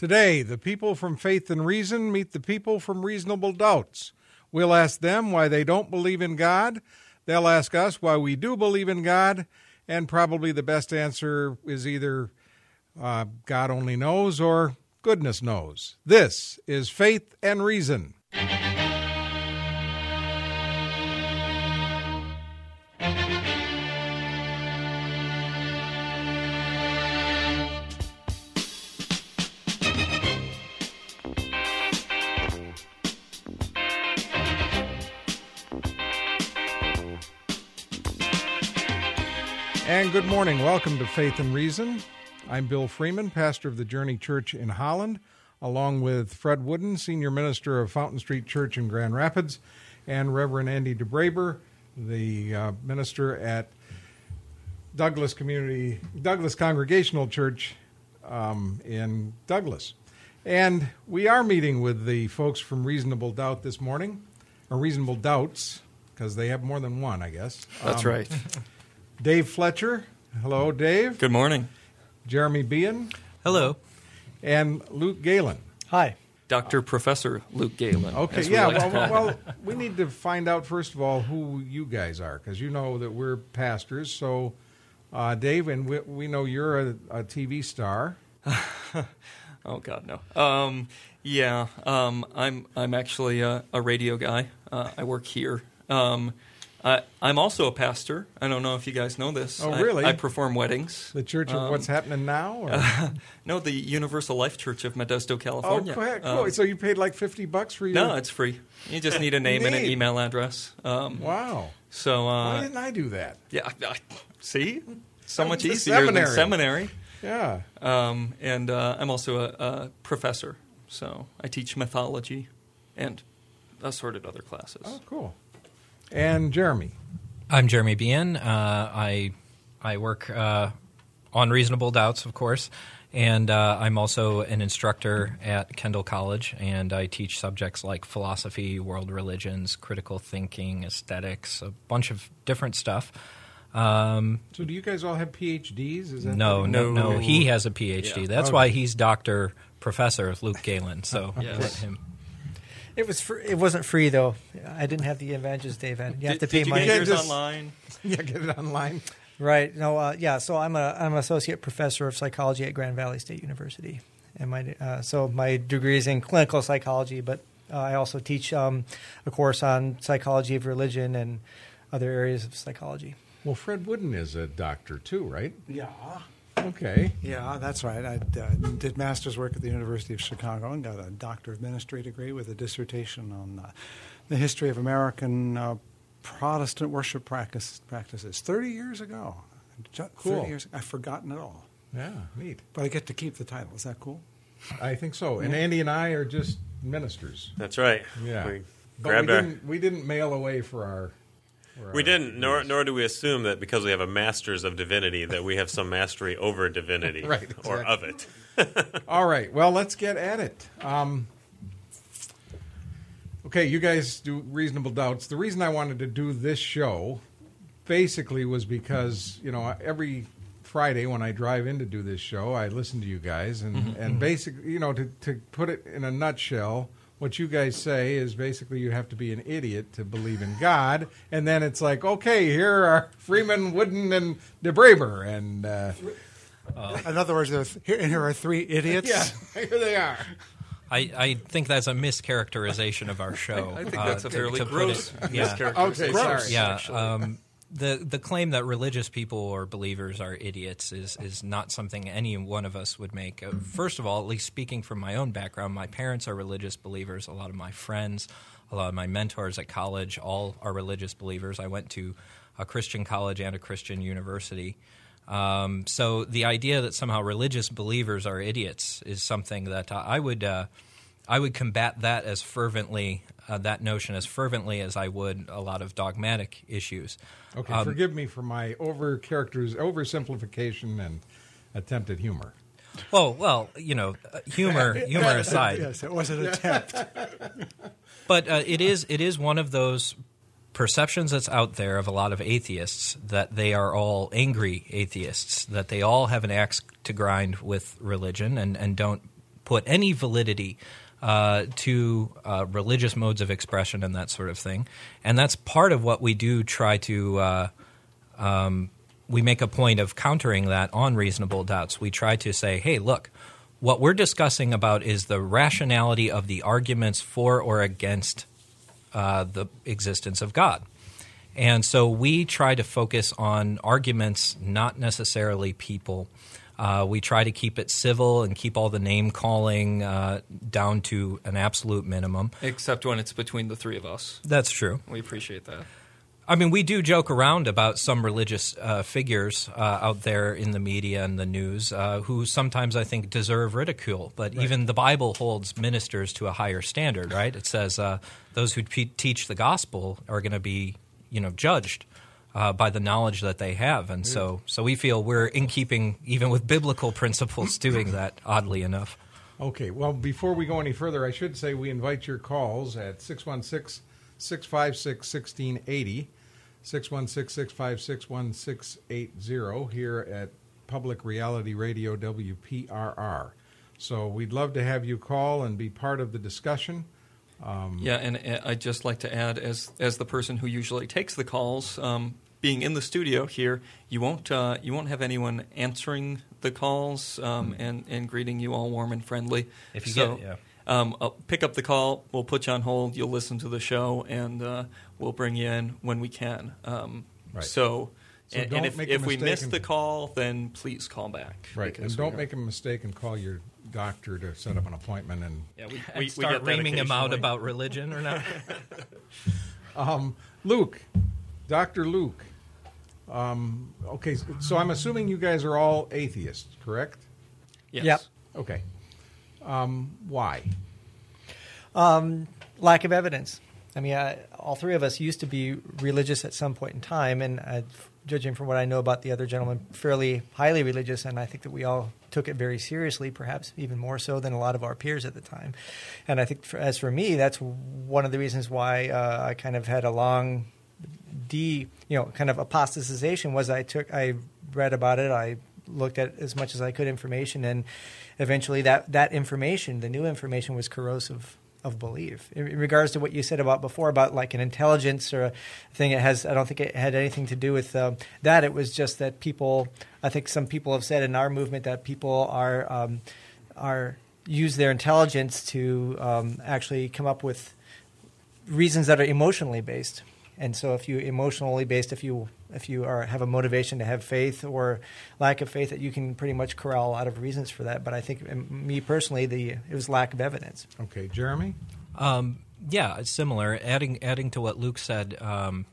Today, the people from Faith and Reason meet the people from Reasonable Doubts. We'll ask them why they don't believe in God. They'll ask us why we do believe in God. And probably the best answer is either uh, God only knows or goodness knows. This is Faith and Reason. And good morning. Welcome to Faith and Reason. I'm Bill Freeman, pastor of the Journey Church in Holland, along with Fred Wooden, senior minister of Fountain Street Church in Grand Rapids, and Reverend Andy DeBraber, the uh, minister at Douglas Community Douglas Congregational Church um, in Douglas. And we are meeting with the folks from Reasonable Doubt this morning, or Reasonable Doubts, because they have more than one, I guess. That's Um, right. Dave Fletcher. Hello, Dave. Good morning. Jeremy Beahan Hello. and Luke Galen. Hi. Dr. Professor Luke Galen. Okay, we yeah. like Well, well, well, we need to find out first of all who you guys are, because you know that we're pastors. So, uh, Dave, and we, we know you're a, a TV star. Oh God, no. Um, yeah, um, I'm I'm actually a, a radio guy. Uh, I work here. Um, I, I'm also a pastor. I don't know if you guys know this. Oh, I- really? I, perform weddings. The Church of Um, What's Happening Now. Or? No, the Universal Life Church of Modesto, oh, California. cool. cool. Um, so you paid like fifty bucks for your? no, it's free. You just need a name and an email address. Um, wow. So Why uh, didn't I do that? yeah, I, see, so much easier seminary. than seminary. Yeah. Um, and uh, I'm also a, a professor, so I teach mythology and assorted other classes. Oh, cool. And Jeremy. I'm Jeremy Beahan. Uh, I I work uh, on Reasonable Doubts, of course, and uh, I'm also an instructor at Kendall College, and I teach subjects like philosophy, world religions, critical thinking, aesthetics, a bunch of different stuff. Um, So do you guys all have PhDs? Is that no, no, no, No. he has a PhD. Yeah. That's Oh. why he's Doctor Professor Luke Galen. So Yes. let him. It was fr- it wasn't free though. I didn't have the advantages Dave had. You have to pay did you money. get yours just- online? yeah, get it online. Right. No. Uh, yeah. So I'm a I'm an associate professor of psychology at Grand Valley State University, and my uh, so my degree is in clinical psychology, but uh, I also teach um, a course on psychology of religion and other areas of psychology. Well, Fred Wooden is a doctor too, right? Yeah, Okay. yeah, that's right. I uh, did master's work at the University of Chicago and got a Doctor of Ministry degree with a dissertation on uh, the history of American uh, Protestant worship practice, practices 30 years ago. Cool. 30 years, I've forgotten it all. Yeah, neat. But I get to keep the title. Is that cool? I think so. And Andy and I are just ministers. That's right. Yeah. We But we our. didn't, we didn't mail away for our. For We didn't, nor, nor do we assume that because we have a master's of divinity that we have some mastery over divinity Right, or of it. All right. Well, let's get at it. Um, okay, you guys do reasonable doubts. The reason I wanted to do this show basically was because you know every Friday when I drive in to do this show, I listen to you guys, and and basically, you know, to to put it in a nutshell. What you guys say is basically you have to be an idiot to believe in God, and then it's like, okay, here are Freeman, Wooden, and DeBraber, and uh, In other words, there are th- here, and here are three idiots. yeah, here they are. I, I think that's a mischaracterization of our show. I think uh, that's a fairly to put gross it- yeah. Okay, sorry. Yeah, um, the the claim that religious people or believers are idiots is is not something any one of us would make. Uh, first of all, at least speaking from my own background, my parents are religious believers. A lot of my friends, a lot of my mentors at college, all are religious believers. I went to a Christian college and a Christian university. Um, so the idea that somehow religious believers are idiots is something that I would uh, I would combat that as fervently uh, that notion as fervently as I would a lot of dogmatic issues. Okay, Um, forgive me for my over characters, oversimplification, and attempted humor. Oh well, you know, uh, humor humor aside, Yes, it was an attempt. but uh, it is it is one of those perceptions that's out there of a lot of atheists that they are all angry atheists, that they all have an axe to grind with religion and, and don't put any validity uh, to uh, religious modes of expression and that sort of thing. And that's part of what we do try to. Uh, um, we make a point of countering that on reasonable doubts. We try to say, hey, look, what we're discussing about is the rationality of the arguments for or against uh, the existence of God. And so we try to focus on arguments, not necessarily people. Uh, we try to keep it civil and keep all the name calling uh, down to an absolute minimum. Except when it's between the three of us. That's true. We appreciate that. I mean, we do joke around about some religious uh, figures uh, out there in the media and the news uh, who sometimes I think deserve ridicule. But right. even the Bible holds ministers to a higher standard, right? It says uh, those who pe- teach the gospel are going to be, you know, judged uh, by the knowledge that they have, and so so we feel we're in keeping even with biblical principles doing that. Oddly enough. Okay. Well, before we go any further, I should say we invite your calls at 616 656 1680. 616-656-1680 here at Public Reality Radio WPRR. So we'd love to have you call and be part of the discussion. Um, yeah, and, and, I'd just like to add, as as the person who usually takes the calls, um, being in the studio here, you won't uh, you won't have anyone answering the calls um, mm-hmm. and and greeting you all warm and friendly. If you so, get, yeah. Um, I'll pick up the call. We'll put you on hold. You'll listen to the show, and uh, we'll bring you in when we can. Um, right. So, so and, and if, if we miss the call, then please call back. Right, and don't make a mistake and call your doctor to set up an appointment and yeah, we, we, start we reaming him out about religion or not. um, Luke, Doctor Luke. Um, okay, so I'm assuming you guys are all atheists, correct? Yes. Yep. Okay. Um, why? Um, lack of evidence. I mean, I, all three of us used to be religious at some point in time, and uh, judging from what I know about the other gentleman, fairly highly religious, and I think that we all took it very seriously, perhaps even more so than a lot of our peers at the time. And I think, for, as for me, that's one of the reasons why uh, I kind of had a long de, you know, kind of apostatization was I took, I read about it, I looked at as much as I could information, and eventually that that information, the new information, was corrosive of belief. In, regards to what you said about before about like an intelligence or a thing, it has. I don't think it had anything to do with um, that. It was just that people. I think some people have said in our movement that people are um, are use their intelligence to um, actually come up with reasons that are emotionally based. And so, if you emotionally based, if you if you are have a motivation to have faith or lack of faith, that you can pretty much corral a lot of reasons for that. But I think, um, me personally, the it was lack of evidence. Okay, Jeremy. Um, yeah, it's similar. Adding adding to what Luke said, um,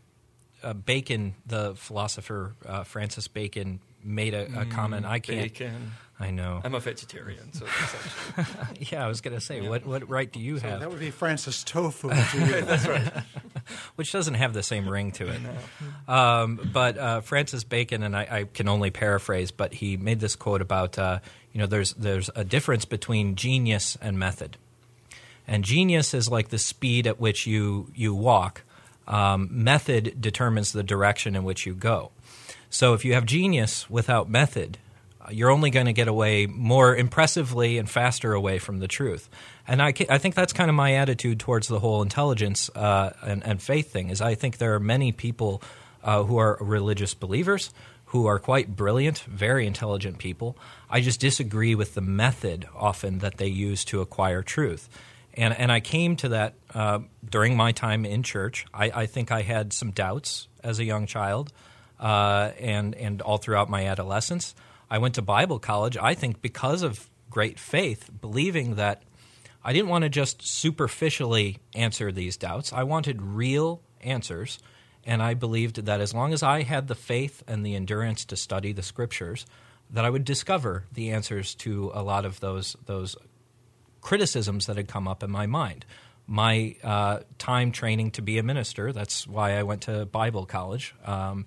uh, Bacon, the philosopher uh, Francis Bacon, made a, a mm, comment. I can't. Bacon. I know. I'm a vegetarian, so. yeah, I was going to say, yeah. what what right do you so have? That would be Francis Tofu. That's right. Which doesn't have the same ring to it. No. Um, but uh, Francis Bacon, and I, I, can only paraphrase, but he made this quote about uh, you know there's there's a difference between genius and method, and genius is like the speed at which you you walk. Um, method determines the direction in which you go. So if you have genius without method, you're only going to get away more impressively and faster away from the truth. And I, I think that's kind of my attitude towards the whole intelligence uh, and, and, faith thing. Is I think there are many people uh, who are religious believers who are quite brilliant, very intelligent people. I just disagree with the method often that they use to acquire truth. And, and I came to that uh, during my time in church. I, I think I had some doubts as a young child uh, and, and all throughout my adolescence. I went to Bible college, I think, because of great faith, believing that I didn't want to just superficially answer these doubts. I wanted real answers. And I believed that as long as I had the faith and the endurance to study the scriptures, that I would discover the answers to a lot of those, those criticisms that had come up in my mind. My uh, time training to be a minister, that's why I went to Bible college, um,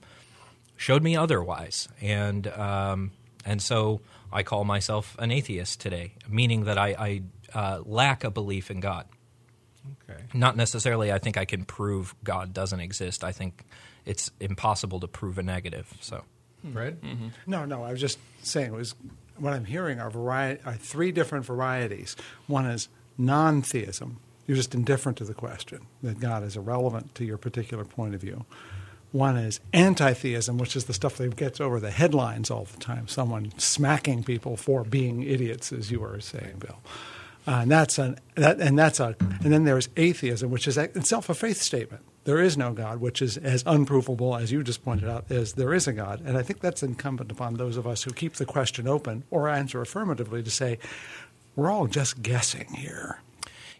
showed me otherwise. And um, and so I call myself an atheist today, meaning that I, I uh, lack a belief in God. Okay. Not necessarily. I think I can prove God doesn't exist. I think it's impossible to prove a negative. So, Fred. Mm-hmm. No, no. I was just saying it was what I'm hearing are, vari- are three different varieties. One is non theism, you're just indifferent to the question, that God is irrelevant to your particular point of view. One is anti theism, which is the stuff that gets over the headlines all the time, someone smacking people for being idiots, as you were saying, Bill. Uh, and that's an that, and that's a and then there's atheism, which is itself a faith statement. There is no God, which is as unprovable as you just pointed out as there is a God. And I think that's incumbent upon those of us who keep the question open or answer affirmatively to say, we're all just guessing here.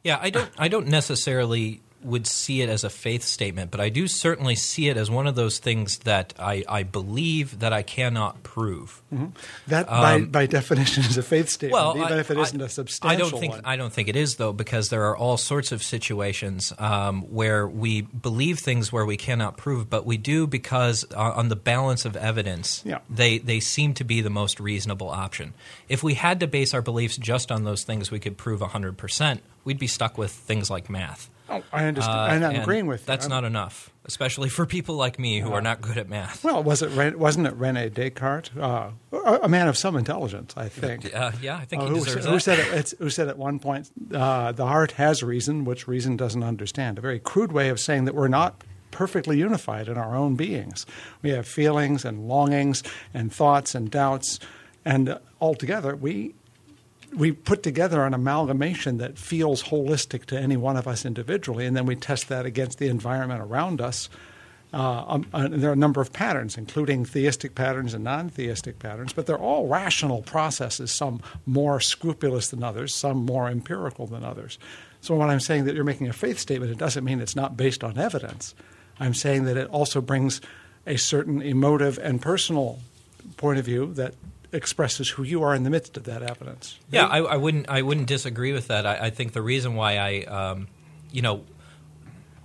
Yeah, I don't. I don't necessarily would see it as a faith statement, but I do certainly see it as one of those things that I, I believe that I cannot prove. Mm-hmm. That, by, um, by definition, is a faith statement, well, even I, if it isn't a substantial I don't think one. I don't think it is though, because there are all sorts of situations um, where we believe things where we cannot prove, but we do because uh, on the balance of evidence, yeah. they they seem to be the most reasonable option. If we had to base our beliefs just on those things, we could prove hundred percent. We'd be stuck with things like math. Oh, I understand. Uh, and I'm agreeing with you. That's I'm, not enough, especially for people like me who uh, are not good at math. Well, was it wasn't it Rene Descartes, uh, a man of some intelligence, I think. Uh, yeah, I think he who, deserves who that. Said it, who said at one point, uh, "The heart has reason, which reason doesn't understand." A very crude way of saying that we're not perfectly unified in our own beings. We have feelings and longings and thoughts and doubts, and altogether we we put together an amalgamation that feels holistic to any one of us individually, and then we test that against the environment around us. Uh, um, uh, there are a number of patterns, including theistic patterns and non theistic patterns, but they're all rational processes, some more scrupulous than others, some more empirical than others. So, when I'm saying that you're making a faith statement, it doesn't mean it's not based on evidence. I'm saying that it also brings a certain emotive and personal point of view that expresses who you are in the midst of that evidence. Yeah, I, I wouldn't. I wouldn't disagree with that. I, I think the reason why I, um, you know,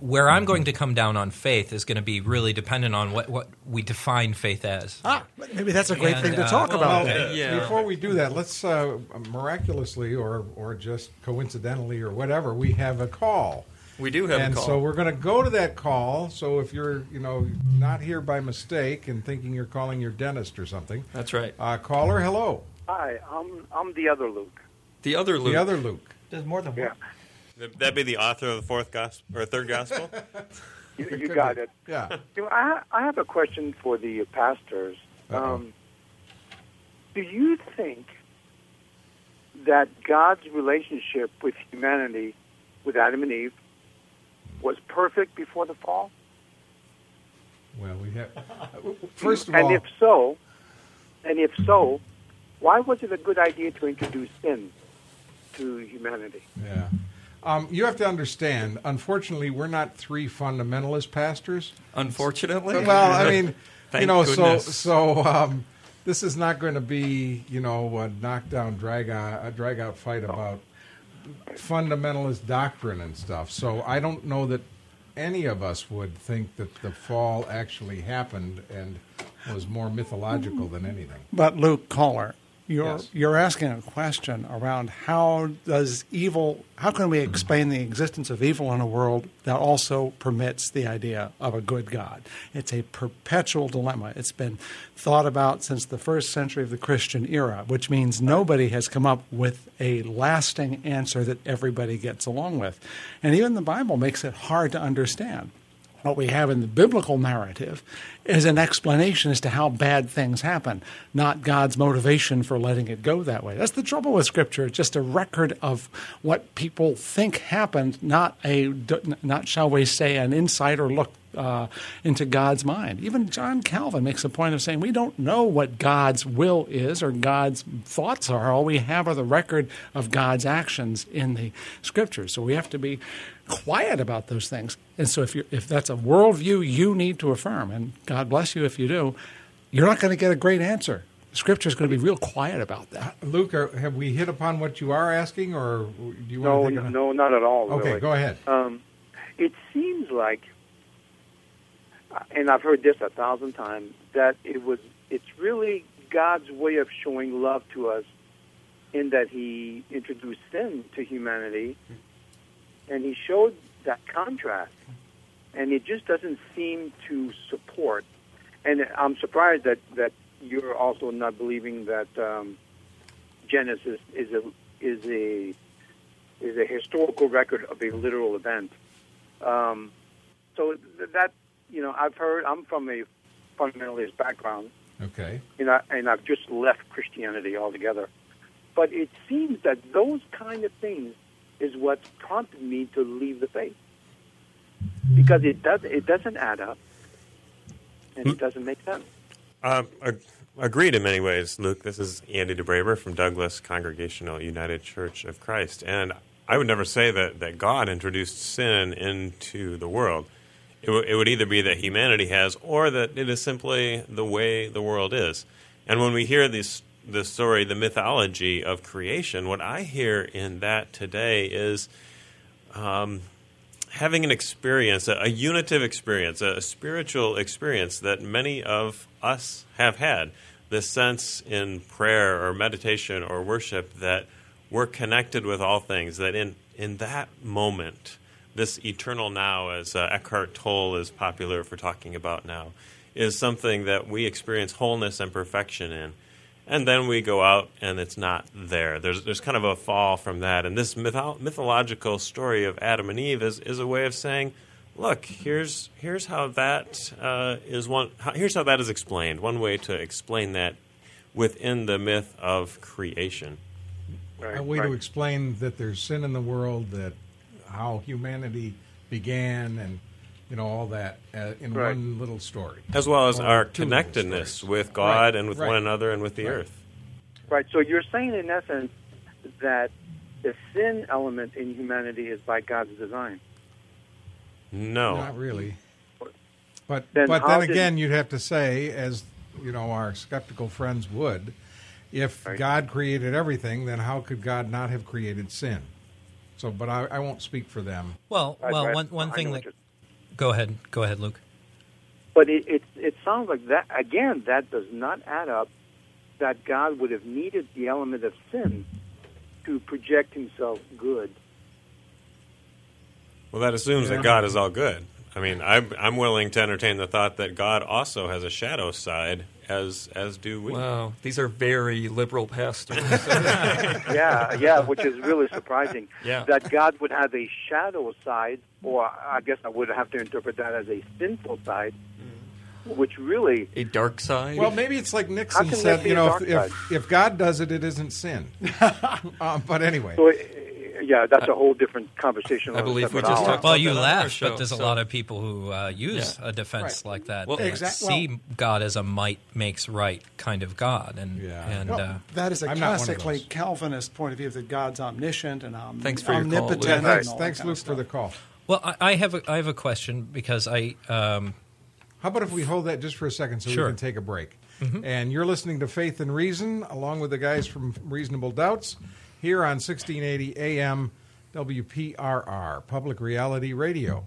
where I'm going to come down on faith is going to be really dependent on what, what we define faith as. Ah, maybe that's a great And, thing to uh, talk well, about. Well. Yeah. Before we do that, let's uh, miraculously or or just coincidentally or whatever, we have a call. We do have and a call. so we're going to go to that call. So if you're, you know, not here by mistake and thinking you're calling your dentist or something, That's right. uh, caller, hello. Hi, I'm I'm the other Luke. The other Luke. The other Luke. There's more than one. Yeah, Would that be the author of the fourth gospel or third gospel? you, you Could got be. it. Yeah. You know, I I have a question for the pastors. Um, do you think that God's relationship with humanity, with Adam and Eve, was perfect before the fall? Well, we have. First of and all, if so, and if so, why was it a good idea to introduce sin to humanity? yeah. Um, you have to understand. Unfortunately, we're not three fundamentalist pastors. Unfortunately. Well, I mean, you know, goodness. so so um, this is not going to be, you know, a knockdown, drag out, a drag out fight about fundamentalist doctrine and stuff. So I don't know that any of us would think that the fall actually happened and was more mythological than anything. But Luke Caller, you're Yes. you're asking a question around how does evil how can we explain the existence of evil in a world that also permits the idea of a good God? It's a perpetual dilemma. It's been thought about since the first century of the Christian era, which means nobody has come up with a lasting answer that everybody gets along with. And even the Bible makes it hard to understand what we have in the biblical narrative is an explanation as to how bad things happen, not God's motivation for letting it go that way. That's the trouble with Scripture. It's just a record of what people think happened, not a, not shall we say, an insider look uh, into God's mind. Even John Calvin makes a point of saying we don't know what God's will is or God's thoughts are. All we have are the record of God's actions in the Scriptures. So we have to be quiet about those things. And so if you if that's a worldview you need to affirm, and God bless you if you do, you're not going to get a great answer. Scripture is going to be real quiet about that. Luke, are, have we hit upon what you are asking, or do you No, want to take a, no, not at all. Okay, really. go ahead. Um, it seems like, and I've heard this a thousand times, that it was. It's really God's way of showing love to us, in that He introduced sin to humanity, and He showed that contrast, and it just doesn't seem to support. And I'm surprised that that you're also not believing that um, Genesis is a is a is a historical record of a literal event. Um, so th- that you know, I've heard. I'm from a fundamentalist background, Okay. and, I, and I've just left Christianity altogether. But it seems that those kind of things is what prompted me to leave the faith because it does it doesn't add up and it doesn't make sense. Uh, agreed in many ways, Luke. This is Andy DeBraber from Douglas Congregational United Church of Christ. And I would never say that, that God introduced sin into the world. It, w- it would either be that humanity has, or that it is simply the way the world is. And when we hear this, this story, the mythology of creation, what I hear in that today is um, having an experience, a, a unitive experience, a, a spiritual experience that many of us have had. This sense in prayer or meditation or worship that we're connected with all things, that in, in that moment, this eternal now, as uh, Eckhart Tolle is popular for talking about now, is something that we experience wholeness and perfection in and then we go out and it's not there. There's there's kind of a fall from that, and this mytho- mythological story of Adam and Eve is, is a way of saying, look, here's here's how that uh, is one. How, here's how that is explained. One way to explain that within the myth of creation. Right, A way right. to explain that there's sin in the world, that how humanity began, and you know all that uh, in Right. one little story. As well as Or our connectedness with God Right, and with right. one another and with the Right. earth. Right. So you're saying, in essence, that the sin element in humanity is by God's design. No. Not really. But Then but how then did- again, you'd have to say, as you know, our skeptical friends would, if Right. God created everything, then how could God not have created sin? So, but I, I won't speak for them. Well, Right, well, right. one one thing know that what go ahead, go ahead, Luke. But it, it it sounds like that again. That does not add up. That God would have needed the element of sin to project Himself good. Well, that assumes Yeah. that God is all good. I mean, I'm, I'm willing to entertain the thought that God also has a shadow side, as as do we. Wow, these are very liberal pastors. Yeah, yeah, which is really surprising. Yeah. That God would have a shadow side, or I guess I would have to interpret that as a sinful side, which really a dark side. Well, maybe it's like Nixon said. You know, if, if if God does it, it isn't sin. um, but anyway, So, uh, yeah, that's a whole different conversation. I believe we just hour. talked Well, about you that laugh, show, but there's a lot of people who uh, use Yeah. a defense Right. like that. Well, that exact- see God as a might makes right kind of God, and Yeah. and Well, uh, that is a I'm not one of classically. Calvinist point of view that God's omniscient and om- Thanks for your call, Luke. omnipotent. thanks, all that thanks, Luke, for the call. well, I, I have a I have a question because I um, How about if we hold that just for a second so Sure. we can take a break? And you're listening to Faith and Reason along with the guys from Reasonable Doubts here on 1680 AM WPRR, Public Reality Radio.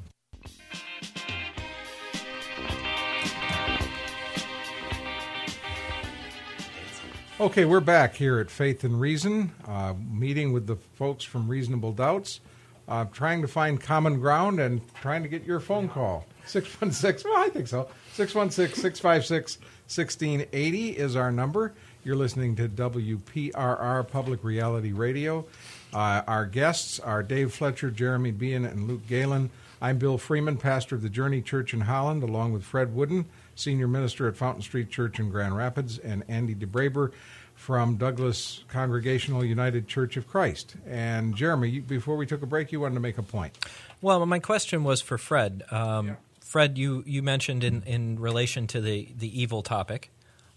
Okay, we're back here at Faith and Reason, uh, meeting with the folks from Reasonable Doubts, uh, trying to find common ground and trying to get your phone call. 616, well, I think so. 616 656 1680 is our number. You're listening to WPRR Public Reality Radio. Uh, our guests are Dave Fletcher, Jeremy Beahan, and Luke Galen. I'm Bill Freeman, pastor of the Journey Church in Holland, along with Fred Wooden, senior minister at Fountain Street Church in Grand Rapids, and Andy DeBraber from Douglas Congregational United Church of Christ. And Jeremy, you, before we took a break, you wanted to make a point. Well, my question was for Fred. Um, Fred, you, you mentioned in, in relation to the, the evil topic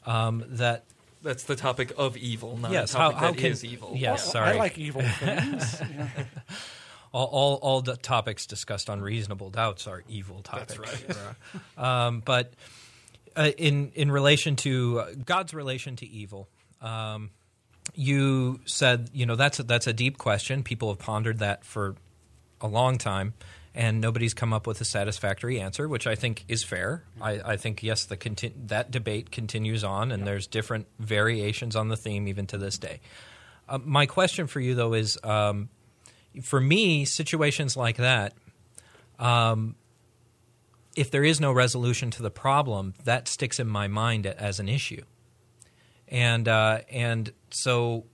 um, that That's the topic of evil, not yes, a how, topic how that can is evil. yes, Well, sorry, I like evil things. Yeah. all, all all the topics discussed on reasonable doubts are evil topics. That's right. um, but uh, in in relation to uh, God's relation to evil, um, you said you know that's a, that's a deep question. People have pondered that for a long time, and nobody's come up with a satisfactory answer, which I think is fair. I, I think yes, the conti- that debate continues on, and there's different variations on the theme even to this day. Uh, my question for you though is, um, for me, situations like that if there is no resolution to the problem, that sticks in my mind as an issue. And uh, and so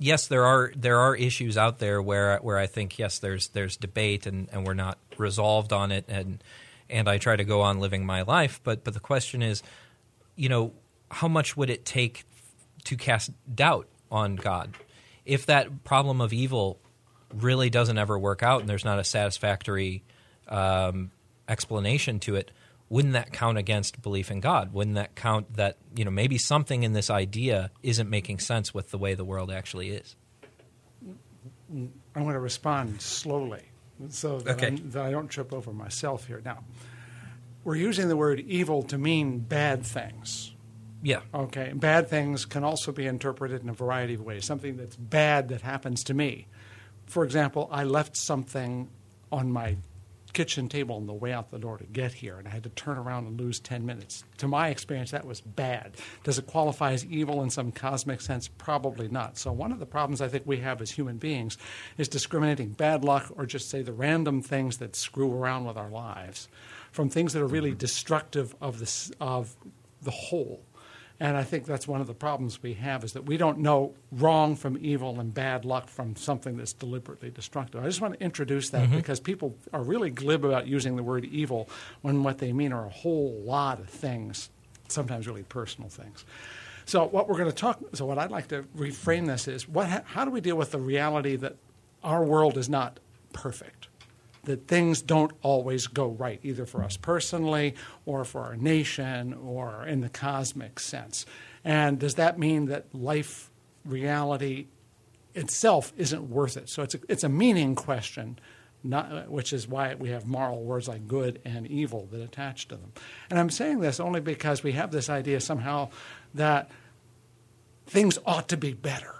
yes, there are there are issues out there where where I think yes, there's there's debate and, and we're not resolved on it, and and I try to go on living my life. But but the question is, you know, how much would it take to cast doubt on God? If that problem of evil really doesn't ever work out, and there's not a satisfactory um, explanation to it, wouldn't that count against belief in God? Wouldn't that count that you know maybe something in this idea isn't making sense with the way the world actually is? I'm going to respond slowly so that, Okay. That I don't trip over myself here. Now, we're using the word evil to mean bad things. Yeah, Okay, bad things can also be interpreted in a variety of ways. Something that's bad that happens to me. For example, I left something on my kitchen table on the way out the door to get here, and I had to turn around and lose 10 minutes. To my experience, that was bad. Does it qualify as evil in some cosmic sense? Probably not. So, one of the problems I think we have as human beings is discriminating bad luck or just say the random things that screw around with our lives from things that are really mm-hmm. destructive of the, of the whole. And I think that's one of the problems we have is that we don't know wrong from evil and bad luck from something that's deliberately destructive. I just want to introduce that mm-hmm. because people are really glib about using the word evil when what they mean are a whole lot of things, sometimes really personal things. So what we're going to talk so what I'd like to reframe this is what how do we deal with the reality that our world is not perfect? That things don't always go right, either for us personally or for our nation or in the cosmic sense. And does that mean that life reality itself isn't worth it? So it's a, it's a meaning question, not, which is why we have moral words like good and evil that attach to them. And I'm saying this only because we have this idea somehow that things ought to be better.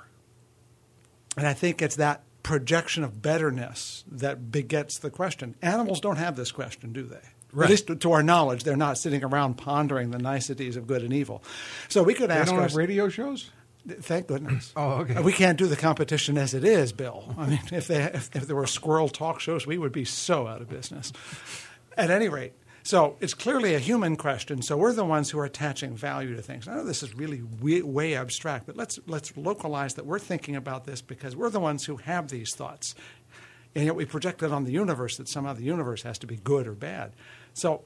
And I think it's that projection of betterness that begets the question. Animals don't have this question, do they? Right. At least to- to our knowledge, they're not sitting around pondering the niceties of good and evil. So we could They ask don't have radio shows? Thank goodness. Oh, okay. We can't do the competition as it is, Bill. I mean, if, they, if, if there were squirrel talk shows, we would be so out of business. At any rate, so it's clearly a human question. So we're the ones who are attaching value to things. I know this is really way, way abstract, but let's let's localize that we're thinking about this because we're the ones who have these thoughts, and yet we project it on the universe that somehow the universe has to be good or bad. So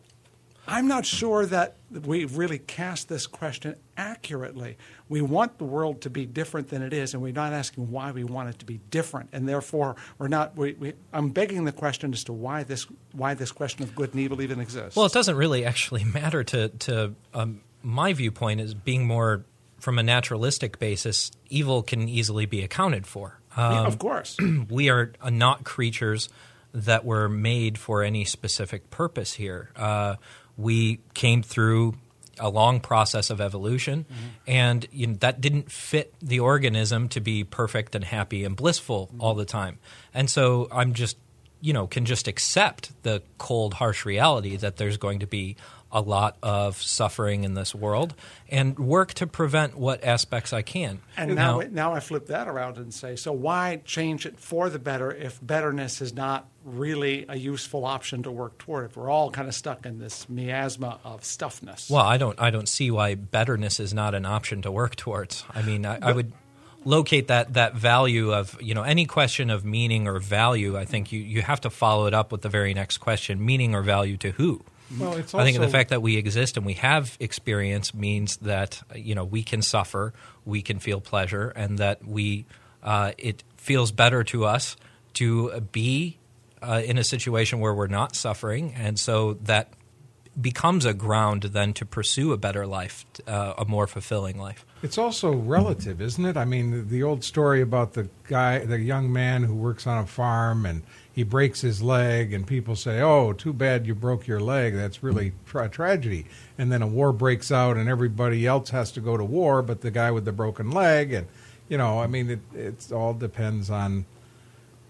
I'm not sure that we've really cast this question accurately. We want the world to be different than it is, and we're not asking why we want it to be different. And therefore, we're not. We, we, I'm begging the question as to why this why this question of good and evil even exists. Well, it doesn't really actually matter to to um, my viewpoint is being more from a naturalistic basis. Evil can easily be accounted for. Yeah, Um, of course. we are not creatures that were made for any specific purpose here. Uh, we came through a long process of evolution, mm-hmm. and you know, that didn't fit the organism to be perfect and happy and blissful mm-hmm. all the time. And so I'm just, you know, can just accept the cold, harsh reality that there's going to be a lot of suffering in this world and work to prevent what aspects I can. And now, now I flip that around and say, so why change it for the better if betterness is not really a useful option to work toward? If we're all kind of stuck in this miasma of stuffness. Well, I don't. I don't see why betterness is not an option to work towards. I mean, I, I would locate that that value of you know any question of meaning or value. I think you you have to follow it up with the very next question: meaning or value to who. Well, it's I think the fact that we exist and we have experience means that you know we can suffer, we can feel pleasure, and that we uh, it feels better to us to be uh, in a situation where we're not suffering, and so that becomes a ground then to pursue a better life, uh, a more fulfilling life. It's also relative, isn't it? I mean, the, the old story about the guy, the young man who works on a farm and he breaks his leg, and people say, "Oh, too bad you broke your leg. That's really tra- tragedy." And then a war breaks out, and everybody else has to go to war, but the guy with the broken leg, and you know, I mean, it it's all depends on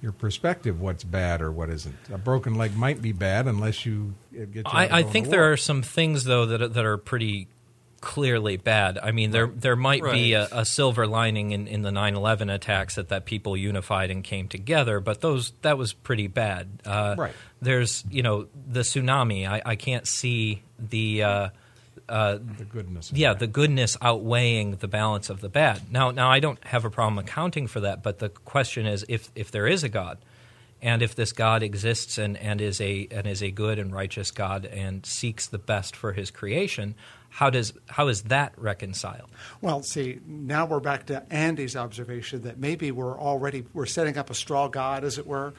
your perspective. What's bad or what isn't? A broken leg might be bad unless you get. You I, I think there are some things though that that are pretty clearly bad. I mean, there there might be a, a silver lining in, in the 9/11 attacks that that people unified and came together, but those that was pretty bad. Uh, Right. There's you know the tsunami. I, I can't see the. Uh, uh, The goodness. yeah, the goodness outweighing the balance of the bad. Now, now I don't have a problem accounting for that, but the question is, if if there is a God, and if this God exists and, and is a and is a good and righteous God and seeks the best for His creation, how does how is that reconciled? Well, see, now we're back to Andy's observation that maybe we're already we're setting up a straw god, as it were,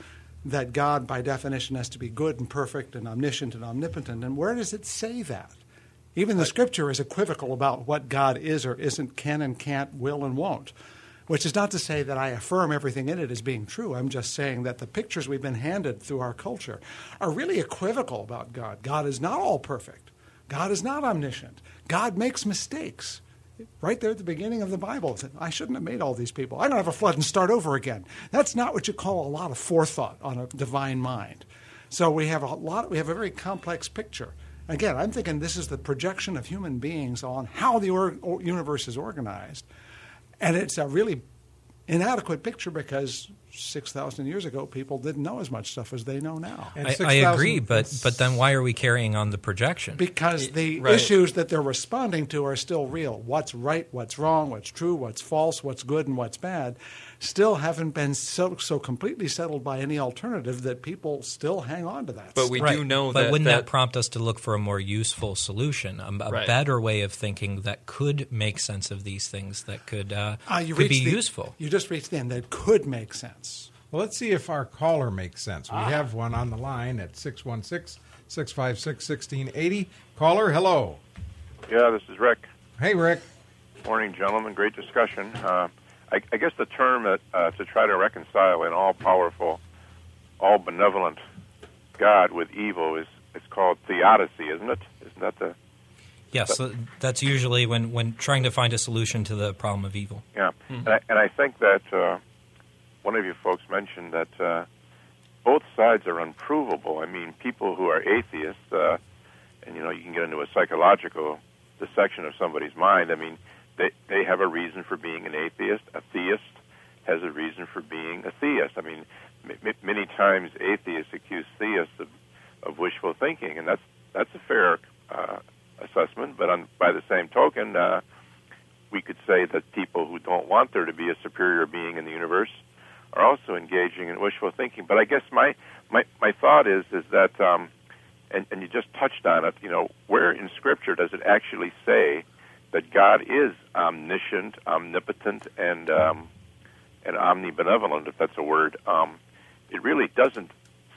that God by definition has to be good and perfect and omniscient and omnipotent. And where does it say that? Even the Scripture is equivocal about what God is or isn't, can and can't, will and won't. Which is not to say that I affirm everything in it as being true. I'm just saying that the pictures we've been handed through our culture are really equivocal about God. God is not all perfect. God is not omniscient. God makes mistakes. Right there at the beginning of the Bible, I shouldn't have made all these people. I don't have a flood and start over again. That's not what you call a lot of forethought on a divine mind. So we have a lot. We have a very complex picture. Again, I'm thinking this is the projection of human beings on how the or, or universe is organized, and it's a really inadequate picture because six thousand years ago people didn't know as much stuff as they know now. And I, I agree, but but then why are we carrying on the projection? because the right. issues that they're responding to are still real. What's right, what's wrong, what's true, what's false, what's good, and what's bad still haven't been so, so completely settled by any alternative that people still hang on to that. But we right. do know but that. wouldn't that, that prompt us to look for a more useful solution, a, a Right. better way of thinking that could make sense of these things, that could uh, you could be the- useful? You just reached the end that could make sense. Well, let's see if our caller makes sense. We have one on the line at 616 656 1680. Caller, hello. Yeah, this is Rick. Hey, Rick. Morning, gentlemen. Great discussion. Uh, I, I guess the term that uh, to try to reconcile an all-powerful, all-benevolent God with evil is it's called theodicy, isn't it? Isn't that the Yes, so that's usually when, when trying to find a solution to the problem of evil. yeah? And, I, and I think that uh, one of you folks mentioned that uh, both sides are unprovable. I mean, people who are atheists, uh, and you know, you can get into a psychological dissection of somebody's mind. I mean, they they have a reason for being an atheist. A theist has a reason for being a theist. I mean, m- many times atheists accuse theists of, of wishful thinking, and that's that's a fair uh, assessment. But on, by the same token, uh, we could say that people who don't want there to be a superior being in the universe are also engaging in wishful thinking. But I guess my my, my thought is is that, um, and, and you just touched on it. You know, where in Scripture does it actually say that God is omniscient, omnipotent, and um, and omnibenevolent, if that's a word? Um, it really doesn't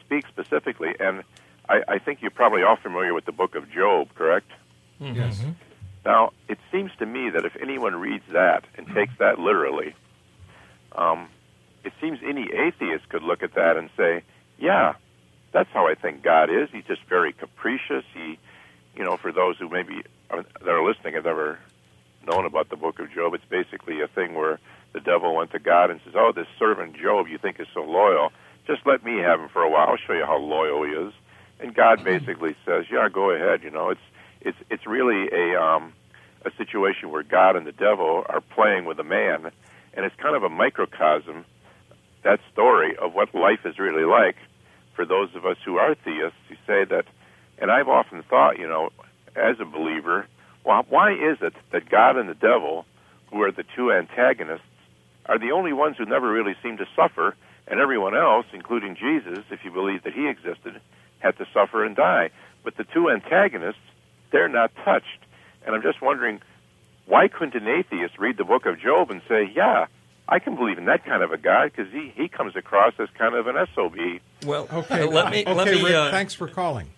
speak specifically. And I, I think you're probably all familiar with the book of Job, correct? Yes. Now, it seems to me that if anyone reads that and takes that literally, um, it seems any atheist could look at that and say, "Yeah, that's how I think God is. He's just very capricious. He, you know, for those who maybe are, that are listening have never known about the Book of Job, it's basically a thing where the devil went to God and says, "Oh, this servant Job, you think is so loyal. Just let me have him for a while. I'll show you how loyal he is." And God basically says, "Yeah, go ahead. You know, it's it's it's really a um, a situation where God and the devil are playing with a man, and it's kind of a microcosm that story of what life is really like for those of us who are theists. You say that, and I've often thought, you know, as a believer, well, why is it that God and the devil, who are the two antagonists, are the only ones who never really seem to suffer, and everyone else, including Jesus, if you believe that he existed, had to suffer and die. But the two antagonists, they're not touched. And I'm just wondering, why couldn't an atheist read the book of Job and say, yeah, I can believe in that kind of a guy because he, he comes across as kind of an SOB. well, Okay. uh, let me okay, let me Rick, uh, thanks for calling.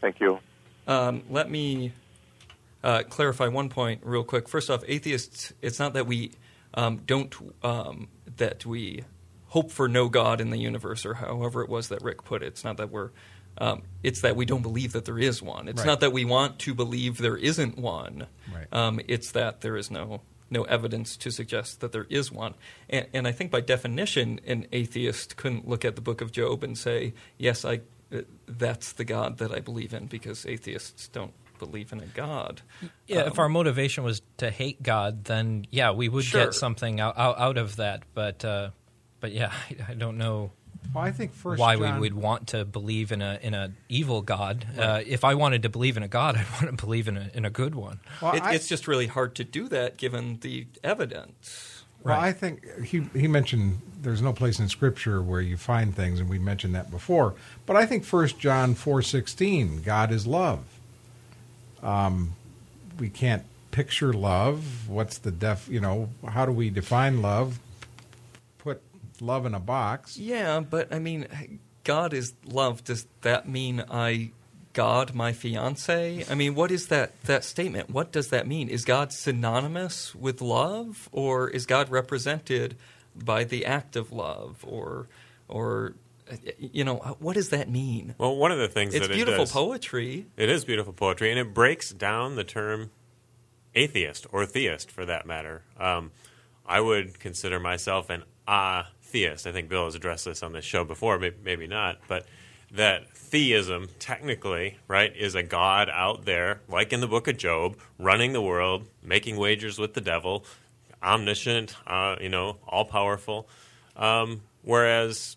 Thank you. Um, let me uh, clarify one point real quick. First off, atheists. It's not that we um, don't um, that we hope for no God in the universe, or however it was that Rick put it. It's not that we're. Um, it's that we don't believe that there is one. It's Right. not that we want to believe there isn't one. Right. Um, it's that there is no no evidence to suggest that there is one. And, and I think by definition, an atheist couldn't look at the Book of Job and say, "Yes, I." uh, That's the God that I believe in, because atheists don't believe in a God. Yeah, Um, if our motivation was to hate God, then yeah, we would Sure. get something out, out, out of that. But uh, but yeah, I, I don't know. Well, I think first why John, we would want to believe in a in a evil God. Uh, if I wanted to believe in a God, I'd want to believe in a in a good one. Well, It, I, it's just really hard to do that given the evidence. well, right. I think he he mentioned there's no place in Scripture where you find things, and we mentioned that before. But I think First John four sixteen, God is love. Um, we can't picture love. What's the def? You know, how do we define love? Put love in a box. Yeah, but I mean, God is love. Does that mean I God my fiance? I mean, what is that that statement? What does that mean? Is God synonymous with love, or is God represented by the act of love, or or you know, what does that mean? Well, one of the things It's that beautiful it does, poetry. It is beautiful poetry, and it breaks down the term atheist or theist, for that matter. Um, I would consider myself an atheist. I think Bill has addressed this on this show before, maybe, maybe not, but that theism, technically, right, is a god out there, like in the book of Job, running the world, making wagers with the devil, omniscient, uh, you know, all powerful. Um, whereas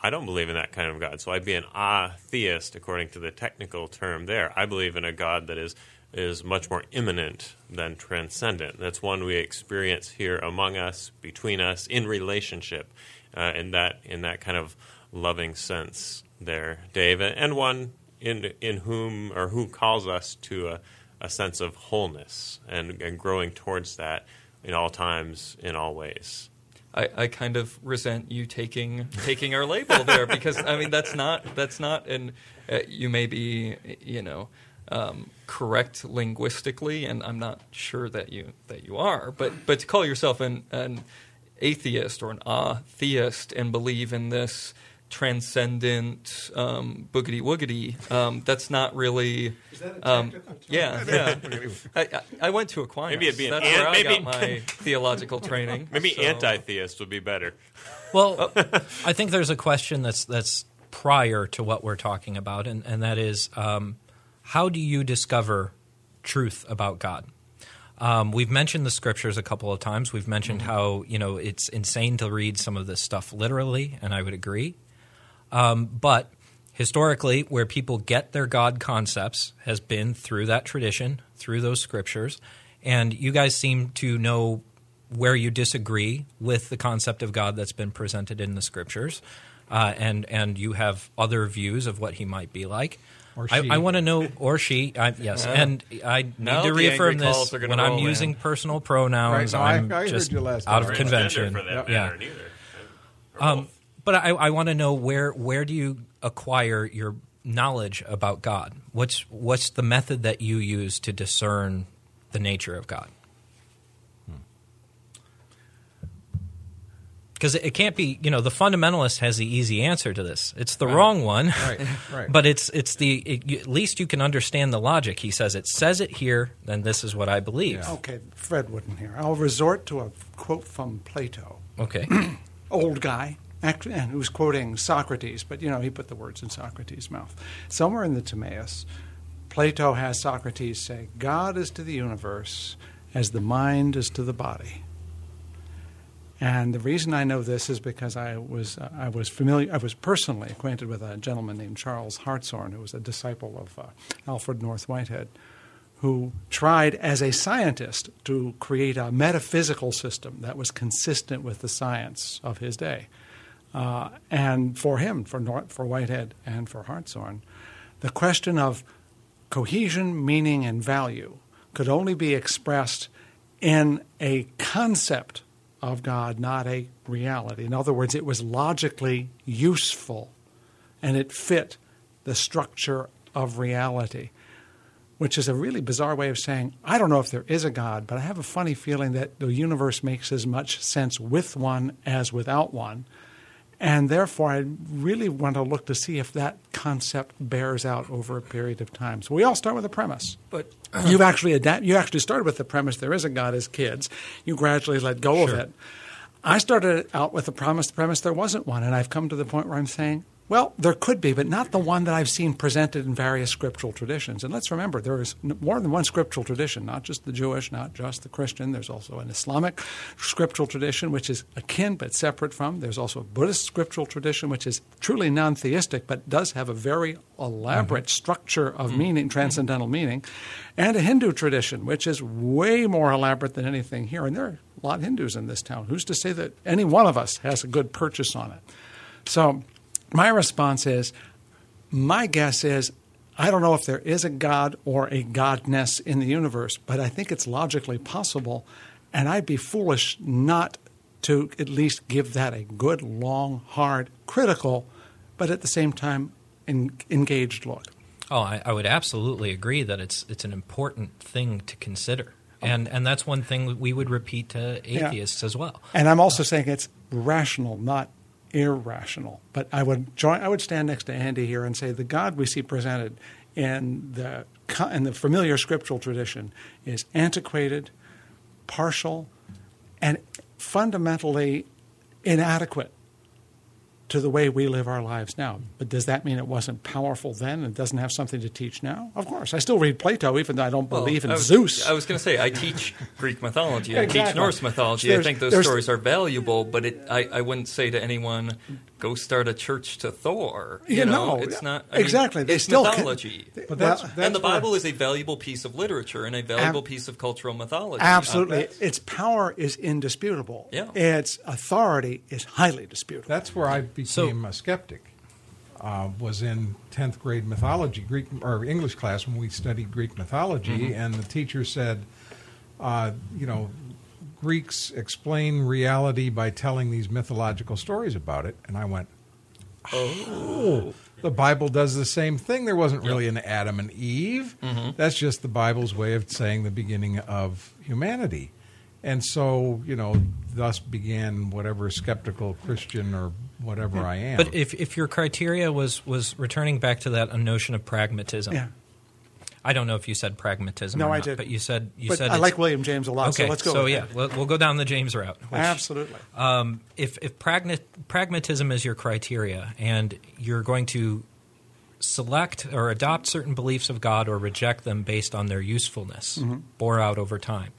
I don't believe in that kind of God. So I'd be an atheist according to the technical term there. I believe in a God that is is much more immanent than transcendent. That's one we experience here among us, between us, in relationship, uh, in that in that kind of loving sense there, Dave, and one in in whom or who calls us to a, a sense of wholeness and, and growing towards that in all times, in all ways. I, I kind of resent you taking taking our label there because I mean that's not that's not and uh, you may be you know um, correct linguistically and I'm not sure that you that you are but but to call yourself an an atheist or an atheist and believe in this transcendent um, boogity woogity um, that's not really um, yeah yeah. I, I, I went to Aquinas. Maybe it'd be an that's an- where I got my theological training Maybe so- anti-theist would be better. Well, I think there's a question that's that's prior to what we're talking about, and, and that is um, how do you discover truth about God? Um, we've mentioned the scriptures a couple of times. We've mentioned how you know it's insane to read some of this stuff literally, and I would agree. Um, but historically, where people get their God concepts has been through that tradition, through those scriptures, and you guys seem to know where you disagree with the concept of God that's been presented in the scriptures, uh, and and you have other views of what He might be like. Or I, she. I want to know, or she, I, yes, Yeah. and I need Now to reaffirm this when I'm roll in. using personal pronouns. Right, no, I- I'm I heard just you last out time. of convention. for that yeah. matter, neither. Or Um, but I, I want to know where where do you acquire your knowledge about God? What's what's the method that you use to discern the nature of God? Because it, it can't be, you know, the fundamentalist has the easy answer to this. It's the wrong one, Right, right. but it's it's the it, you, at least you can understand the logic. He says it says it here, then this is what I believe. Yeah. Okay, Fred Wooden here. I'll resort to a quote from Plato. Okay, old guy, actually, and who's quoting Socrates, but you know he put the words in Socrates' mouth. Somewhere in the Timaeus, Plato has Socrates say, "God is to the universe as the mind is to the body." And the reason I know this is because I was uh, I was familiar I was personally acquainted with a gentleman named Charles Hartshorne, who was a disciple of uh, Alfred North Whitehead, who tried as a scientist to create a metaphysical system that was consistent with the science of his day. Uh, and for him, for, Nor- for Whitehead and for Hartshorne, the question of cohesion, meaning, and value could only be expressed in a concept of God, not a reality. In other words, it was logically useful and it fit the structure of reality which is a really bizarre way of saying, I don't know if there is a God, but I have a funny feeling that the universe makes as much sense with one as without one. And therefore, I really want to look to see if that concept bears out over a period of time. So we all start with a premise. But You've actually adapt, you actually started with the premise there is a God as kids. You gradually let go of it. I started out with the promise, the premise there wasn't one, and I've come to the point where I'm saying Well, there could be, but not the one that I've seen presented in various scriptural traditions. And let's remember, there is more than one scriptural tradition, not just the Jewish, not just the Christian. There's also an Islamic scriptural tradition, which is akin but separate from. There's also a Buddhist scriptural tradition, which is truly non theistic but does have a very elaborate mm-hmm. structure of mm-hmm. meaning, transcendental mm-hmm. meaning. And a Hindu tradition, which is way more elaborate than anything here. And there are a lot of Hindus in this town. Who's to say that any one of us has a good purchase on it? So, my response is my guess is I don't know if there is a God or a godness in the universe, but I think it's logically possible. And I'd be foolish not to at least give that a good, long, hard, critical, but at the same time en- engaged look. Oh, I, I, would absolutely agree that it's it's an important thing to consider, and and that's one thing we would repeat to atheists yeah. as well. And I'm also saying it's rational, not irrational. But I would join. I would stand next to Andy here and say the God we see presented in the in the familiar scriptural tradition is antiquated, partial, and fundamentally inadequate to the way we live our lives now. But does that mean it wasn't powerful then and doesn't have something to teach now? Of course. I still read Plato, even though I don't well, believe in I was, Zeus. I was going to say, I teach Greek mythology, I exactly. teach Norse mythology. There's, I think those stories are valuable, but it, I, I wouldn't say to anyone, go start a church to Thor. You, know, it's not I exactly. Mean, it's still mythology. Can, but that's, that's and the Bible is a valuable piece of literature and a valuable ab- piece of cultural mythology. Absolutely, uh, its power is indisputable. Yeah. its authority is highly disputable. That's where I became so, a skeptic. Uh, was in tenth grade mythology, Greek or English class when we studied Greek mythology, mm-hmm. and the teacher said, uh, you know, Greeks explain reality by telling these mythological stories about it. And I went, oh, the Bible does the same thing. There wasn't really an Adam and Eve. Mm-hmm. That's just the Bible's way of saying the beginning of humanity. And so, you know, thus began whatever skeptical Christian or whatever I am. But if, if your criteria was, was returning back to that notion of pragmatism, yeah. I don't know if you said pragmatism. No, I not, did. But you said you but said I like William James a lot. Okay, so let's go. So yeah, we'll, we'll, go down the James route. Which, Absolutely. Um, if if pragma- pragmatism is your criteria, and you're going to select or adopt certain beliefs of God or reject them based on their usefulness, mm-hmm. bore out over time.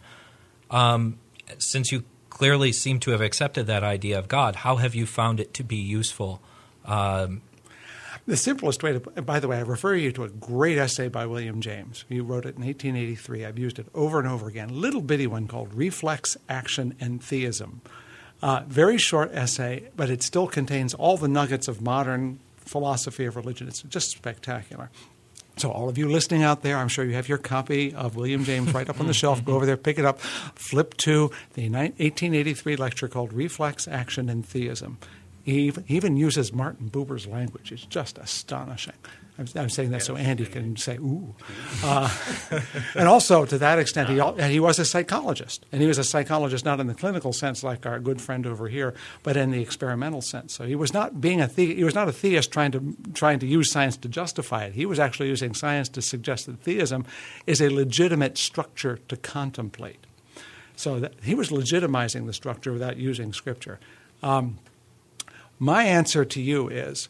Um, since you clearly seem to have accepted that idea of God, how have you found it to be useful um, the simplest way to, by the way, I refer you to a great essay by William James. He wrote it in 1883. I've used it over and over again. Little bitty one called Reflex, Action, and Theism. Uh, very short essay, but it still contains all the nuggets of modern philosophy of religion. It's just spectacular. So, all of you listening out there, I'm sure you have your copy of William James right up on the shelf. Go over there, pick it up, flip to the 1883 lecture called Reflex, Action, and Theism. He even uses Martin Buber's language. It's just astonishing. I'm, I'm saying that so Andy can say, ooh. Uh, and also, to that extent, he, he was a psychologist. And he was a psychologist not in the clinical sense like our good friend over here, but in the experimental sense. So he was not being a the- he was not a theist trying to, trying to use science to justify it. He was actually using science to suggest that theism is a legitimate structure to contemplate. So that, he was legitimizing the structure without using scripture. Um, my answer to you is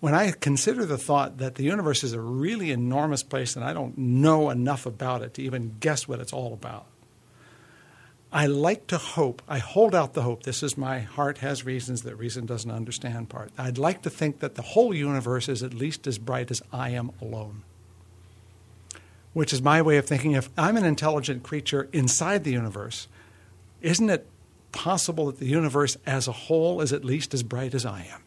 when I consider the thought that the universe is a really enormous place and I don't know enough about it to even guess what it's all about, I like to hope, I hold out the hope, this is my heart has reasons that reason doesn't understand part. I'd like to think that the whole universe is at least as bright as I am alone. Which is my way of thinking if I'm an intelligent creature inside the universe, isn't it possible that the universe as a whole is at least as bright as I am.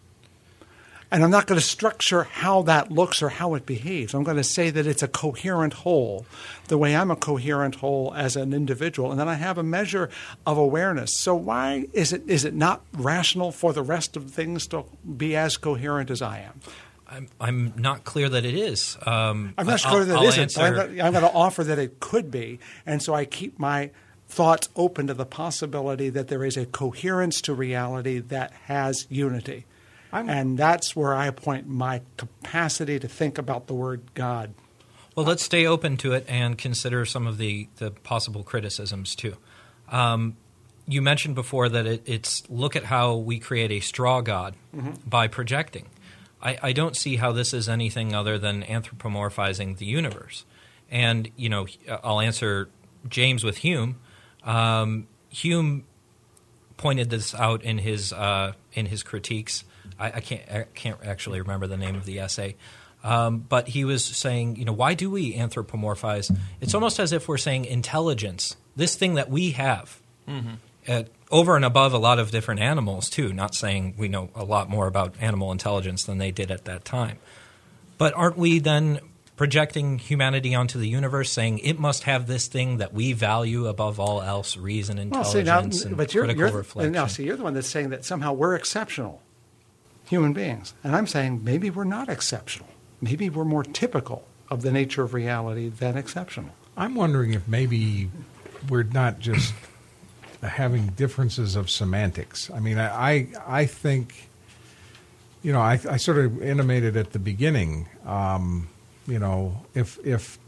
And I'm not going to structure how that looks or how it behaves. I'm going to say that it's a coherent whole, the way I'm a coherent whole as an individual. And then I have a measure of awareness. So why is it is it not rational for the rest of things to be as coherent as I am? I'm, I'm not clear that it is. Um, I'm not clear that I'll, it isn't. I'm, I'm going to offer that it could be. And so I keep my thoughts open to the possibility that there is a coherence to reality that has unity. I'm, and that's where I point my capacity to think about the word God. Well, let's stay open to it and consider some of the, the possible criticisms too. Um, you mentioned before that it, it's look at how we create a straw God mm-hmm. by projecting. I, I don't see how this is anything other than anthropomorphizing the universe. And, you know, I'll answer James with Hume. Um, Hume pointed this out in his uh, in his critiques. I, I, can't I can't actually remember the name of the essay, um, but he was saying, you know, why do we anthropomorphize? It's almost as if we're saying intelligence, this thing that we have, mm-hmm. uh, over and above a lot of different animals too. Not saying we know a lot more about animal intelligence than they did at that time, but aren't we then projecting humanity onto the universe, saying it must have this thing that we value above all else: reason, intelligence, well, see, now, and but you're, critical you're, reflection. Now, see, you're the one that's saying that somehow we're exceptional human beings, and I'm saying maybe we're not exceptional. Maybe we're more typical of the nature of reality than exceptional. I'm wondering if maybe we're not just having differences of semantics. I mean, I I, I think, you know, I, I sort of intimated at the beginning. Um, you know, if if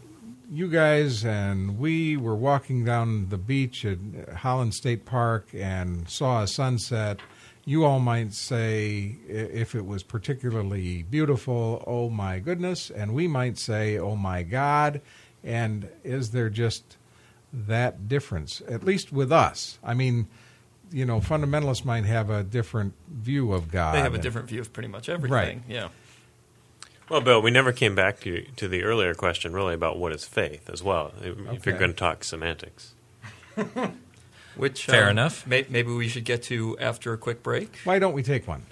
you guys and we were walking down the beach at Holland State Park and saw a sunset, you all might say, if it was particularly beautiful, oh my goodness, and we might say, oh my God. And is there just that difference, at least with us? I mean, you know, fundamentalists might have a different view of God. They have a different view of pretty much everything. Right. Yeah. Well, Bill, we never came back to, to the earlier question, really, about what is faith as well, if Okay. you're going to talk semantics. Which Fair um, enough. May, maybe we should get to after a quick break. Why don't we take one?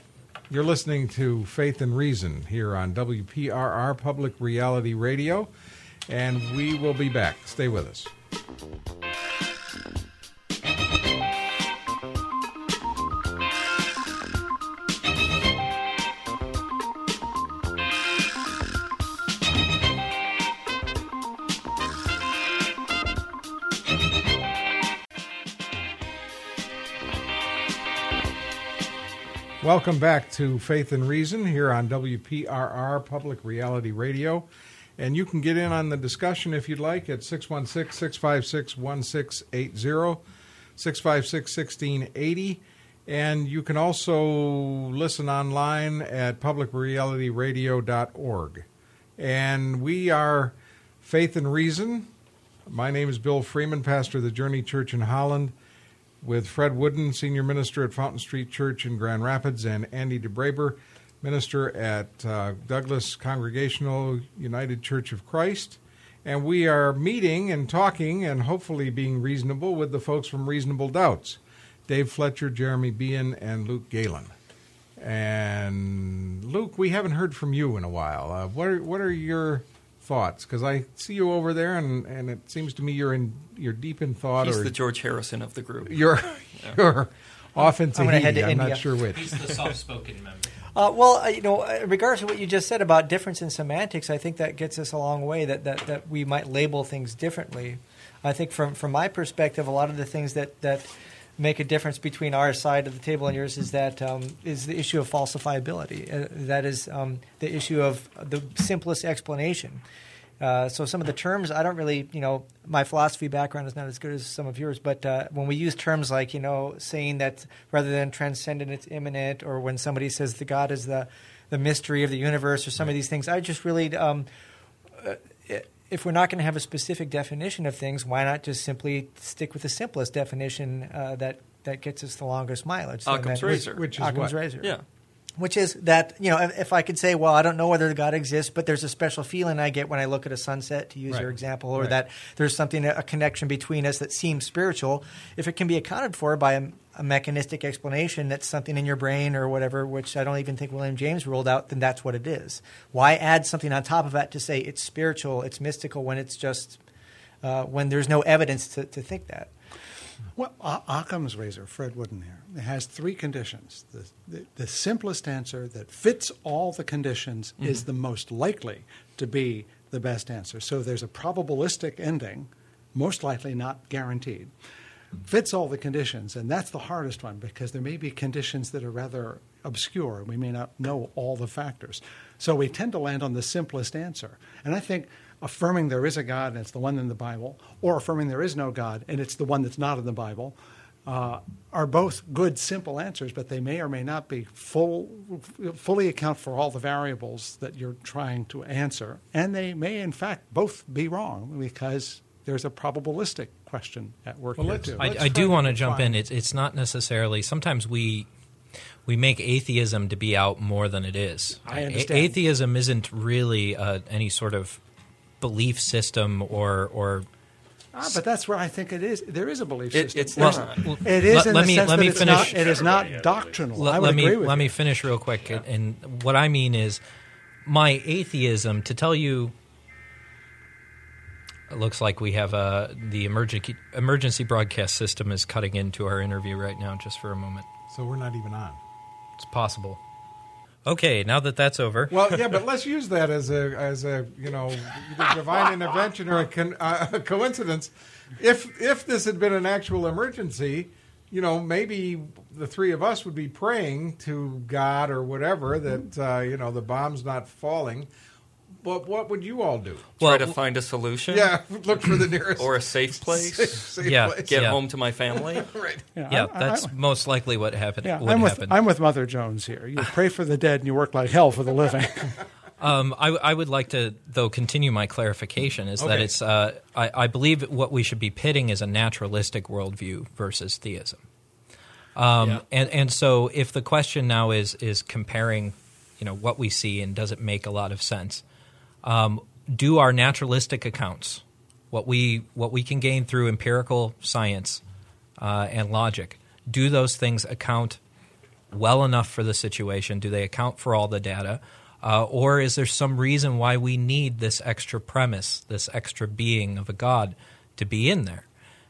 You're listening to Faith and Reason here on WPRR Public Reality Radio, and we will be back. Stay with us. Welcome back to Faith and Reason here on WPRR Public Reality Radio. And you can get in on the discussion if you'd like at 616 656 1680, 656 1680. And you can also listen online at publicrealityradio.org. And we are Faith and Reason. My name is Bill Freeman, pastor of the Journey Church in Holland with Fred Wooden, senior minister at Fountain Street Church in Grand Rapids, and Andy DeBraber, minister at uh, Douglas Congregational United Church of Christ. And we are meeting and talking and hopefully being reasonable with the folks from Reasonable Doubts Dave Fletcher, Jeremy Beahan, and Luke Galen. And Luke, we haven't heard from you in a while. Uh, what, are, what are your thoughts? Because I see you over there, and, and it seems to me you're in you're deep in thought, He's or the George Harrison of the group. you're you're off in I'm gonna head to I'm India. not sure which. He's the soft-spoken member. Uh, well, uh, you know, in regards to what you just said about difference in semantics, I think that gets us a long way. That, that, that we might label things differently. I think from from my perspective, a lot of the things that that make a difference between our side of the table and yours is that um, is the issue of falsifiability. Uh, that is um, the issue of the simplest explanation. Uh, so some of the terms I don't really, you know, my philosophy background is not as good as some of yours, but uh, when we use terms like, you know, saying that rather than transcendent, it's immanent, or when somebody says the God is the the mystery of the universe, or some of these things, I just really, um, uh, if we're not going to have a specific definition of things, why not just simply stick with the simplest definition uh, that that gets us the longest mileage? And Occam's that- razor. Which is Occam's what? razor. Yeah. Which is that you know, if, if I could say, well, I don't know whether God exists, but there's a special feeling I get when I look at a sunset, to use your example, or Right. that there's something a connection between us that seems spiritual. If it can be accounted for by a, a mechanistic explanation that's something in your brain or whatever, which I don't even think William James ruled out, then that's what it is. Why add something on top of that to say it's spiritual, it's mystical when it's just uh, when there's no evidence to, to think that? Well, Occam's razor, Fred Wooden here, it has three conditions. The, the, the simplest answer that fits all the conditions is the most likely to be the best answer. So there's a probabilistic ending, most likely not guaranteed. Fits all the conditions, and that's the hardest one because there may be conditions that are rather obscure. We may not know all the factors. So we tend to land on the simplest answer. And I think affirming there is a God and it's the one in the Bible, or affirming there is no God and it's the one that's not in the Bible, uh, are both good, simple answers, but they may or may not be full, fully account for all the variables that you're trying to answer, and they may, in fact, both be wrong because there's a probabilistic question at work Well, here let's- too. I, Let's I try do want to jump in. It's it's not necessarily. Sometimes we we make atheism to be out more than it is. I A- understand. atheism isn't really uh, any sort of belief system or or. Ah, but that's where I think it is. There is a belief It- system. it's There's- not. It is Let- in let the me- sense let that me it's finish. not. It is not doctrinal. Let, I would let me agree with let you. me finish real quick. And, and what I mean is, my atheism. To tell you, it looks like we have a the emergency emergency broadcast system is cutting into our interview right now. Just for a moment, So we're not even on. it's possible. Okay, now that that's over. Well, yeah, but let's use that as a as a you know divine intervention or a, con, uh, a coincidence. If if this had been an actual emergency, you know, maybe the three of us would be praying to God or whatever that uh, you know the bomb's not falling. But what would you all do? Try to find a solution. Yeah, look for the nearest Or a safe place. safe Yeah. place. Get Yeah. home to my family. right. Yeah, I- I- that's most likely what happened. Yeah, would I'm with happen. I'm with Mother Jones here. You pray for the dead and you work like hell for the living. Um, I, I would like to, though, continue my clarification. Is that it's uh, I, I believe what we should be pitting is a naturalistic worldview versus theism. Um, Yeah. and and so if the question now is is comparing, you know, what we see and does it make a lot of sense? Um, do our naturalistic accounts, what we what we can gain through empirical science uh, and logic, do those things account well enough for the situation? Do they account for all the data? Uh, or is there some reason why we need this extra premise, this extra being of a God to be in there?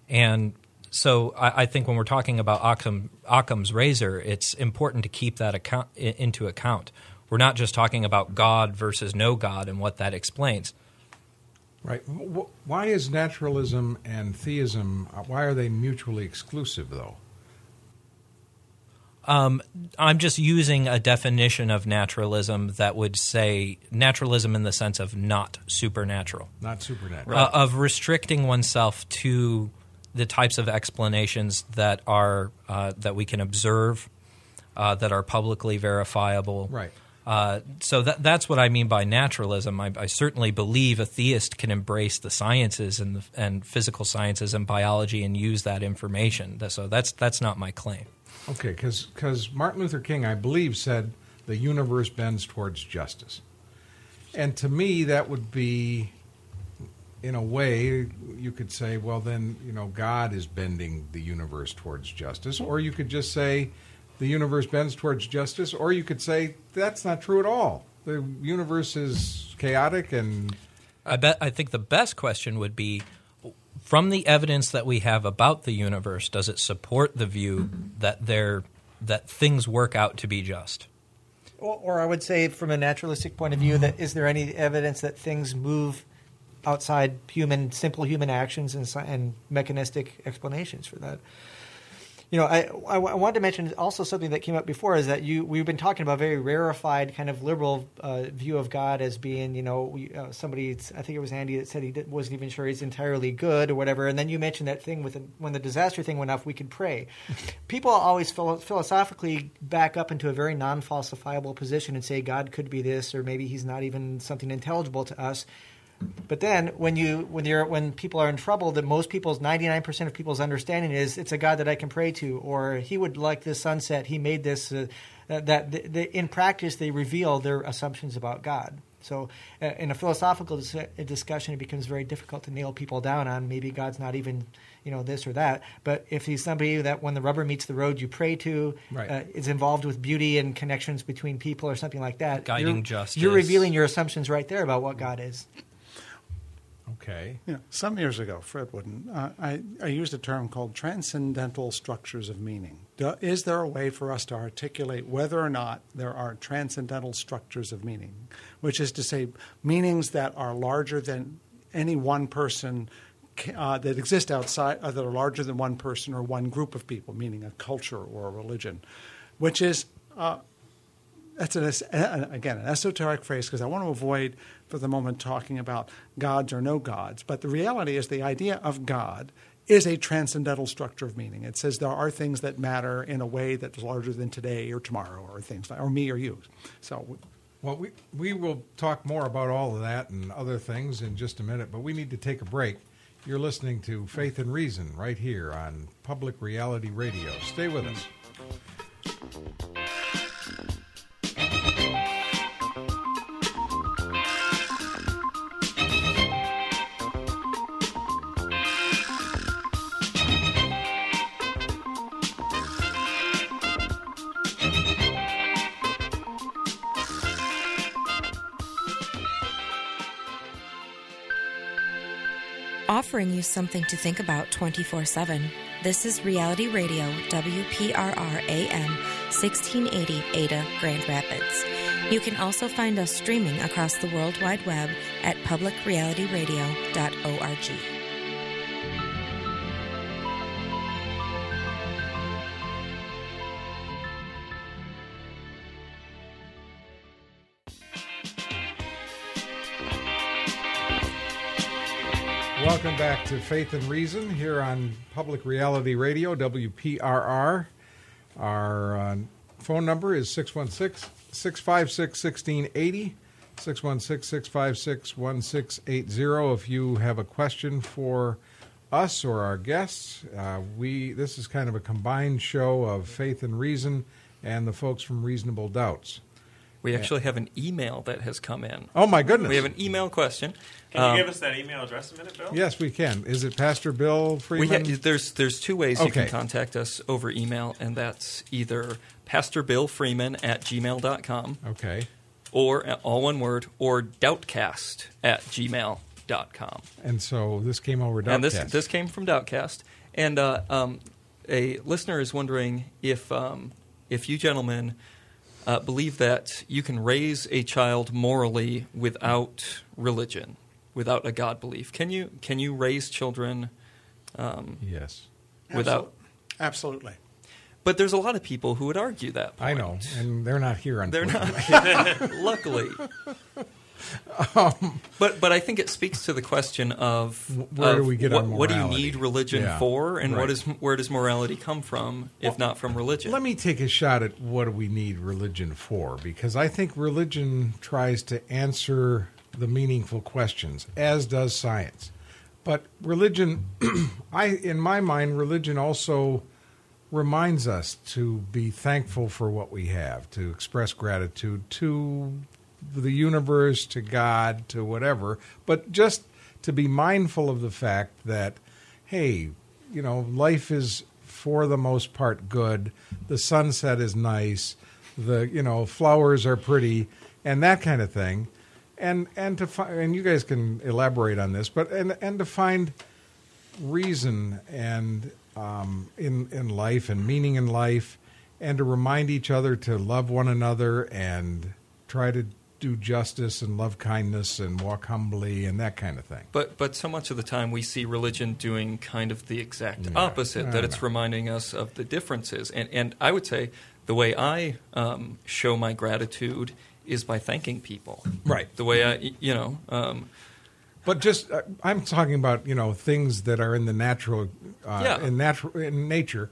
And so I, I think when we're talking about Occam, Occam's razor, it's important to keep that account, into account. We're not just talking about God versus no God and what that explains. Right. Why is naturalism and theism? uh, Why are they mutually exclusive, though? Um, I'm just using a definition of naturalism that would say naturalism in the sense of not supernatural. Not supernatural. uh, of restricting oneself to the types of explanations that are uh, that we can observe, uh, that are publicly verifiable. Right. Uh, so that, that's what I mean by naturalism. I, I certainly believe a theist can embrace the sciences and the, and physical sciences and biology and use that information. So that's that's not my claim. Okay, because Martin Luther King, I believe, said the universe bends towards justice. And to me, that would be, in a way, you could say, well, then, you know, God is bending the universe towards justice. Or you could just say the universe bends towards justice. Or you could say that's not true at all. The universe is chaotic and. I bet I think the best question would be from the evidence that we have about the universe, does it support the view that there that things work out to be just? Or, or I would say, from a naturalistic point of view, that is there any evidence that things move outside human, simple human actions and, and mechanistic explanations for that? You know, I, I, I wanted to mention also something that came up before is that you we've been talking about a very rarefied kind of liberal uh, view of God as being, you know, we, uh, somebody. I think it was Andy that said he did, wasn't even sure he's entirely good or whatever. And then you mentioned that thing with the, when the disaster thing went off, we could pray. People always philo- philosophically back up into a very non-falsifiable position and say God could be this, or maybe He's not even something intelligible to us. But then when you when you're when people are in trouble, that most people's ninety nine percent of people's understanding is it's a God that I can pray to, or He would like this sunset. He made this. Uh, that the, the, in practice they reveal their assumptions about God. So uh, in a philosophical dis- discussion, it becomes very difficult to nail people down on maybe God's not even you know this or that. But if He's somebody that when the rubber meets the road, you pray to, Right. uh, is involved with beauty and connections between people or something like that, Guiding you're, justice. You're revealing your assumptions right there about what God is. Okay. You know, some years ago, Fred Wooden, uh, I, I used a term called transcendental structures of meaning. Do, is there a way for us to articulate whether or not there are transcendental structures of meaning, which is to say, meanings that are larger than any one person, uh, that exist outside, uh, that are larger than one person or one group of people, meaning a culture or a religion, which is uh, that's an, again an esoteric phrase because I want to avoid for the moment talking about gods or no gods. But the reality is the idea of God is a transcendental structure of meaning. It says there are things that matter in a way that's larger than today or tomorrow or things like, or me or you. So Well, we, we will talk more about all of that and other things in just a minute, but we need to take a break. You're listening to Faith and Reason right here on Public Reality Radio. Stay with us. Offering you something to think about 24 7. This is Reality Radio, WPRR AM, 1680 Ada, Grand Rapids. You can also find us streaming across the World Wide Web at publicrealityradio.org. back to Faith and Reason here on Public Reality Radio, WPRR. Our uh, phone number is 616 656 1680. 616 656 1680. If you have a question for us or our guests, uh, we this is kind of a combined show of Faith and Reason and the folks from Reasonable Doubts. We actually have an email that has come in. Oh, my goodness. We have an email question. Can you Um, give us that email address a minute, Bill? Yes, we can. Is it Pastor Bill We Freeman? ha- there's there's two ways you can contact us over email, and that's either pastorbillfreeman at gmail.com okay. or all one word, or doubtcast at gmail.com. And so this came over And this Doubtcast. this came from Doubtcast, and uh, um, a listener is wondering if um, if you gentlemen uh, believe that you can raise a child morally without religion, without a God belief. Can you can you raise children um, yes. without? absolutely. But there's a lot of people who would argue that. I know, and they're not here. They're not. luckily. Um, but but I think it speaks to the question of Where do we get what, our what do you need religion Yeah, for, and right. what is where does morality come from if not from religion? Let me take a shot at what do we need religion for, because I think religion tries to answer the meaningful questions, as does science. But religion, I in my mind, religion also reminds us to be thankful for what we have, to express gratitude to the universe, to God, to whatever, but just to be mindful of the fact that, hey, you know, life is for the most part good. The sunset is nice. The you know flowers are pretty, and that kind of thing. And and to fi- and you guys can elaborate on this, but and and to find reason and um, in in life and meaning in life, and to remind each other to love one another and try to do justice and love kindness and walk humbly and that kind of thing. But but so much of the time we see religion doing kind of the exact Yeah, opposite. That it's know. reminding us of the differences. And and I would say the way I um, show my gratitude is by thanking people. Right. The way I you know. Um, But just uh, I'm talking about you know things that are in the natural, uh, Yeah. in natural in nature.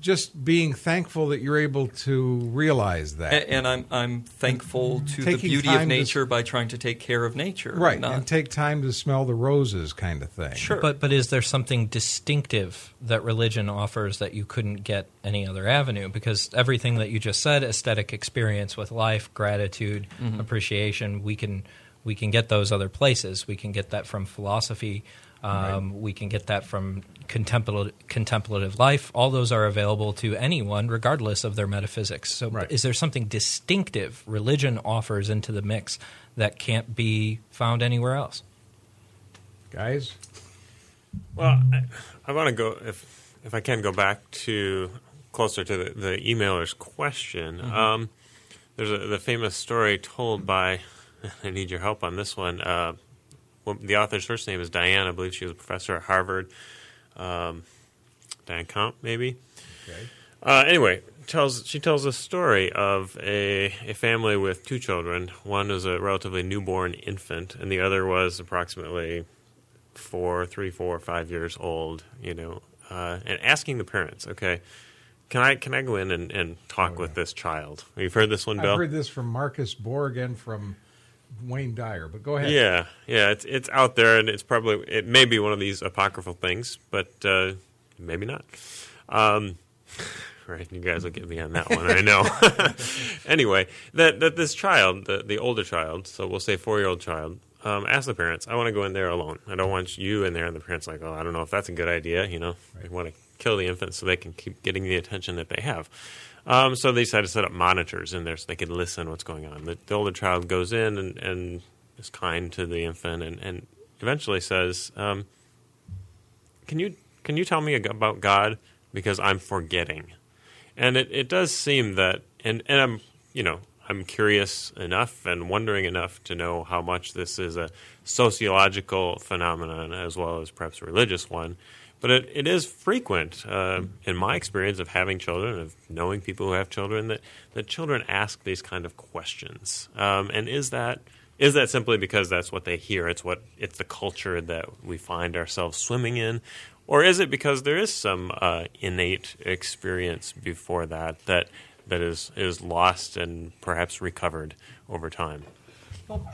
Just being thankful that you're able to realize that, a- and I'm I'm thankful to the beauty time of to- nature by trying to take care of nature. right, Not, and take time to smell the roses, kind of thing. Sure. But but is there something distinctive that religion offers that you couldn't get any other avenue? Because everything that you just said, aesthetic experience with life, gratitude, Mm-hmm. appreciation, we can we can get those other places. We can get that from philosophy. Um, We can get that from contemplative, contemplative life. All those are available to anyone, regardless of their metaphysics. So, Right. is there something distinctive religion offers into the mix that can't be found anywhere else? guys. Well, I, I want to go if if I can go back to closer to the, the emailer's question. Um, there's a, the famous story told by. I need your help on this one. Uh, well, the author's first name is Diane. I believe she was a professor at Harvard. Um, Diane Komp, maybe. Okay. Uh, anyway, tells she tells a story of a a family with two children. One is a relatively newborn infant, and the other was approximately four, three, four, five years old, you know, uh, and asking the parents, okay, can I can I go in and, and talk with this child? You've heard this one, Bill? I've heard this from Marcus Borg and from Wayne Dyer, but go ahead. Yeah, yeah, it's it's out there, and it's probably it may be one of these apocryphal things, but uh, maybe not. Um, right, you guys will get me on that one. I know. anyway, that that this child, the the older child, so we'll say four year old child, um, ask the parents, I want to go in there alone. I don't want you in there. And the parents like, oh, I don't know if that's a good idea. You know, right. they want to kill the infant so they can keep getting the attention that they have. Um, so they decided to set up monitors in there so they could listen what's going on. The, the older child goes in and, and, is kind to the infant and, and eventually says, um, "Can you can you tell me about God because I'm forgetting?" And it, it does seem that, and, and I'm you know I'm curious enough and wondering enough to know how much this is a sociological phenomenon as well as perhaps a religious one. But it, it is frequent uh, in my experience of having children, of knowing people who have children, that, that children ask these kind of questions. Um, and is that is that simply because that's what they hear? It's what it's the culture that we find ourselves swimming in, or is it because there is some uh, innate experience before that that that is is lost and perhaps recovered over time?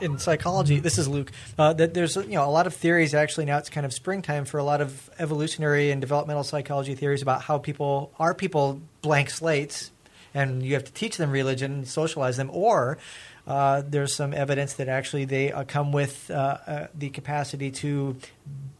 In psychology, this is Luke. Uh, that there's you know a lot of theories. Actually, now it's kind of springtime for a lot of evolutionary and developmental psychology theories about how people are people blank slates, and you have to teach them religion, and socialize them, or uh, there's some evidence that actually they uh, come with uh, uh, the capacity to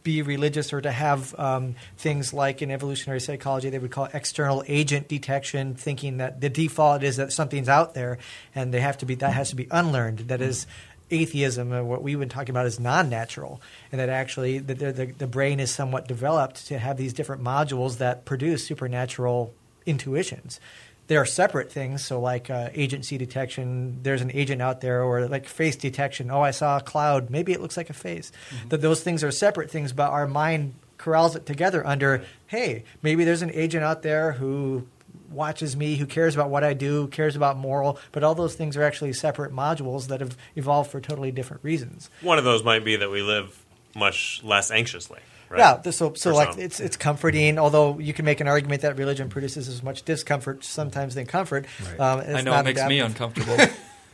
be religious or to have um, things like in evolutionary psychology they would call external agent detection, thinking that the default is that something's out there and they have to be that has to be unlearned. That is atheism and what we've been talking about is non-natural and that actually the, the, the brain is somewhat developed to have these different modules that produce supernatural intuitions they are separate things. So, like uh, agency detection, there's an agent out there, or like face detection. Oh, I saw a cloud. Maybe it looks like a face. Mm-hmm. That those things are separate things, but our mind corrals it together under, hey, maybe there's an agent out there who watches me, who cares about what I do, cares about moral, but all those things are actually separate modules that have evolved for totally different reasons. One of those might be that we live much less anxiously. Right? Yeah, so so like some. it's it's comforting. Although you can make an argument that religion produces as much discomfort sometimes than comfort. Right. Um, I know it makes adaptive. me uncomfortable.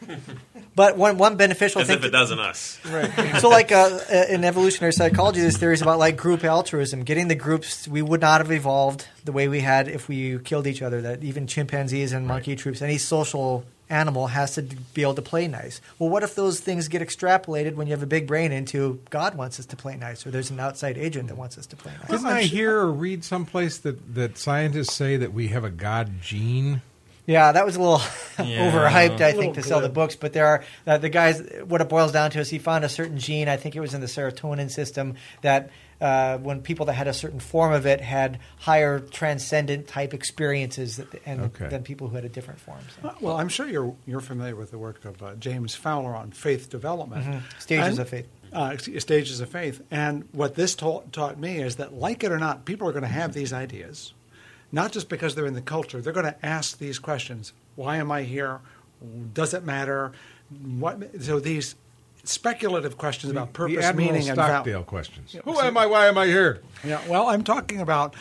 but one one beneficial thing. as thing if it doesn't us. Right. so like uh, uh, in evolutionary psychology, there's theories about like group altruism, getting the groups. We would not have evolved the way we had if we killed each other. That even chimpanzees and monkey right. troops, any social animal has to be able to play nice. Well, what if those things get extrapolated when you have a big brain into God wants us to play nice, or there's an outside agent that wants us to play nice? Didn't I hear or read someplace that, that scientists say that we have a God gene? Yeah, that was a little yeah. overhyped, I think, to good. sell the books. But there are uh, the guys. What it boils down to is he found a certain gene. I think it was in the serotonin system that uh, when people that had a certain form of it had higher transcendent type experiences that, and, okay. than people who had a different form. So. Well, I'm sure you're you're familiar with the work of uh, James Fowler on faith development, mm-hmm. stages and, of faith. Uh, stages of faith, and what this taught, taught me is that, like it or not, people are going to have these ideas, not just because they're in the culture. They're going to ask these questions: Why am I here? Does it matter? What? So these speculative questions the, about purpose, meaning, and Stockdale questions. Who am I? Why am I here? Yeah. Well, I'm talking about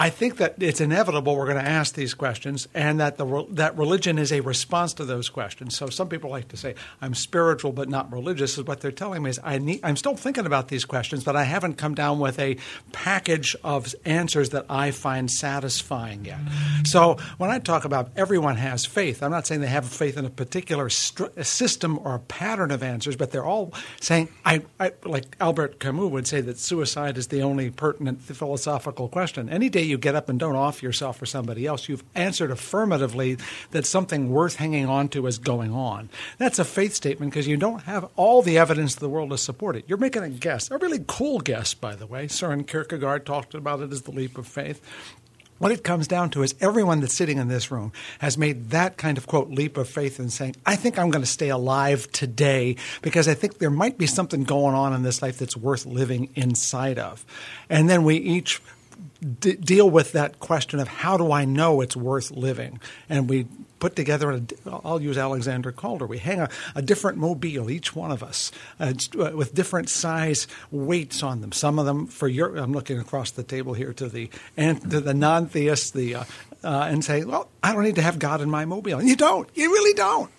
I think that it's inevitable we're going to ask these questions, and that the that religion is a response to those questions. So some people like to say I'm spiritual but not religious. Is what they're telling me is I need. I'm still thinking about these questions, but I haven't come down with a package of answers that I find satisfying yet. So when I talk about everyone has faith, I'm not saying they have faith in a particular st- system or pattern of answers, but they're all saying I, I like Albert Camus would say that suicide is the only pertinent philosophical question. Any day you get up and don't off yourself for somebody else, you've answered affirmatively that something worth hanging on to is going on. That's a faith statement because you don't have all the evidence of the world to support it. You're making a guess, a really cool guess, by the way. Søren Kierkegaard talked about it as the leap of faith. What it comes down to is everyone that's sitting in this room has made that kind of quote leap of faith in saying, I think I'm going to stay alive today because I think there might be something going on in this life that's worth living inside of. And then we each d- deal with that question of how do I know it's worth living, and we put together. A, I'll use Alexander Calder. We hang a, a different mobile, each one of us, uh, with different size weights on them. Some of them for your. I'm looking across the table here to the and to the non-theists, the uh, uh, and say, well, I don't need to have God in my mobile. And you don't. You really don't.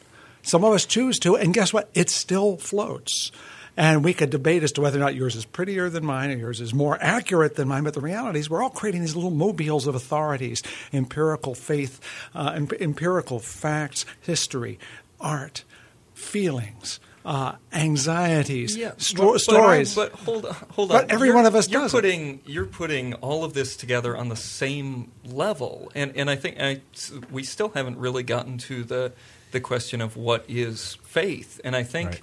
Some of us choose to, and guess what? It still floats. And we could debate as to whether or not yours is prettier than mine or yours is more accurate than mine. But the reality is, we're all creating these little mobiles of authorities empirical faith, uh, empirical facts, history, art, feelings. Uh, anxieties, yeah, sto- but, stories. But, but hold on, hold but every you're, one of us you're does putting it. you're putting all of this together on the same level, and and I think I, we still haven't really gotten to the the question of what is faith, and I think. Right.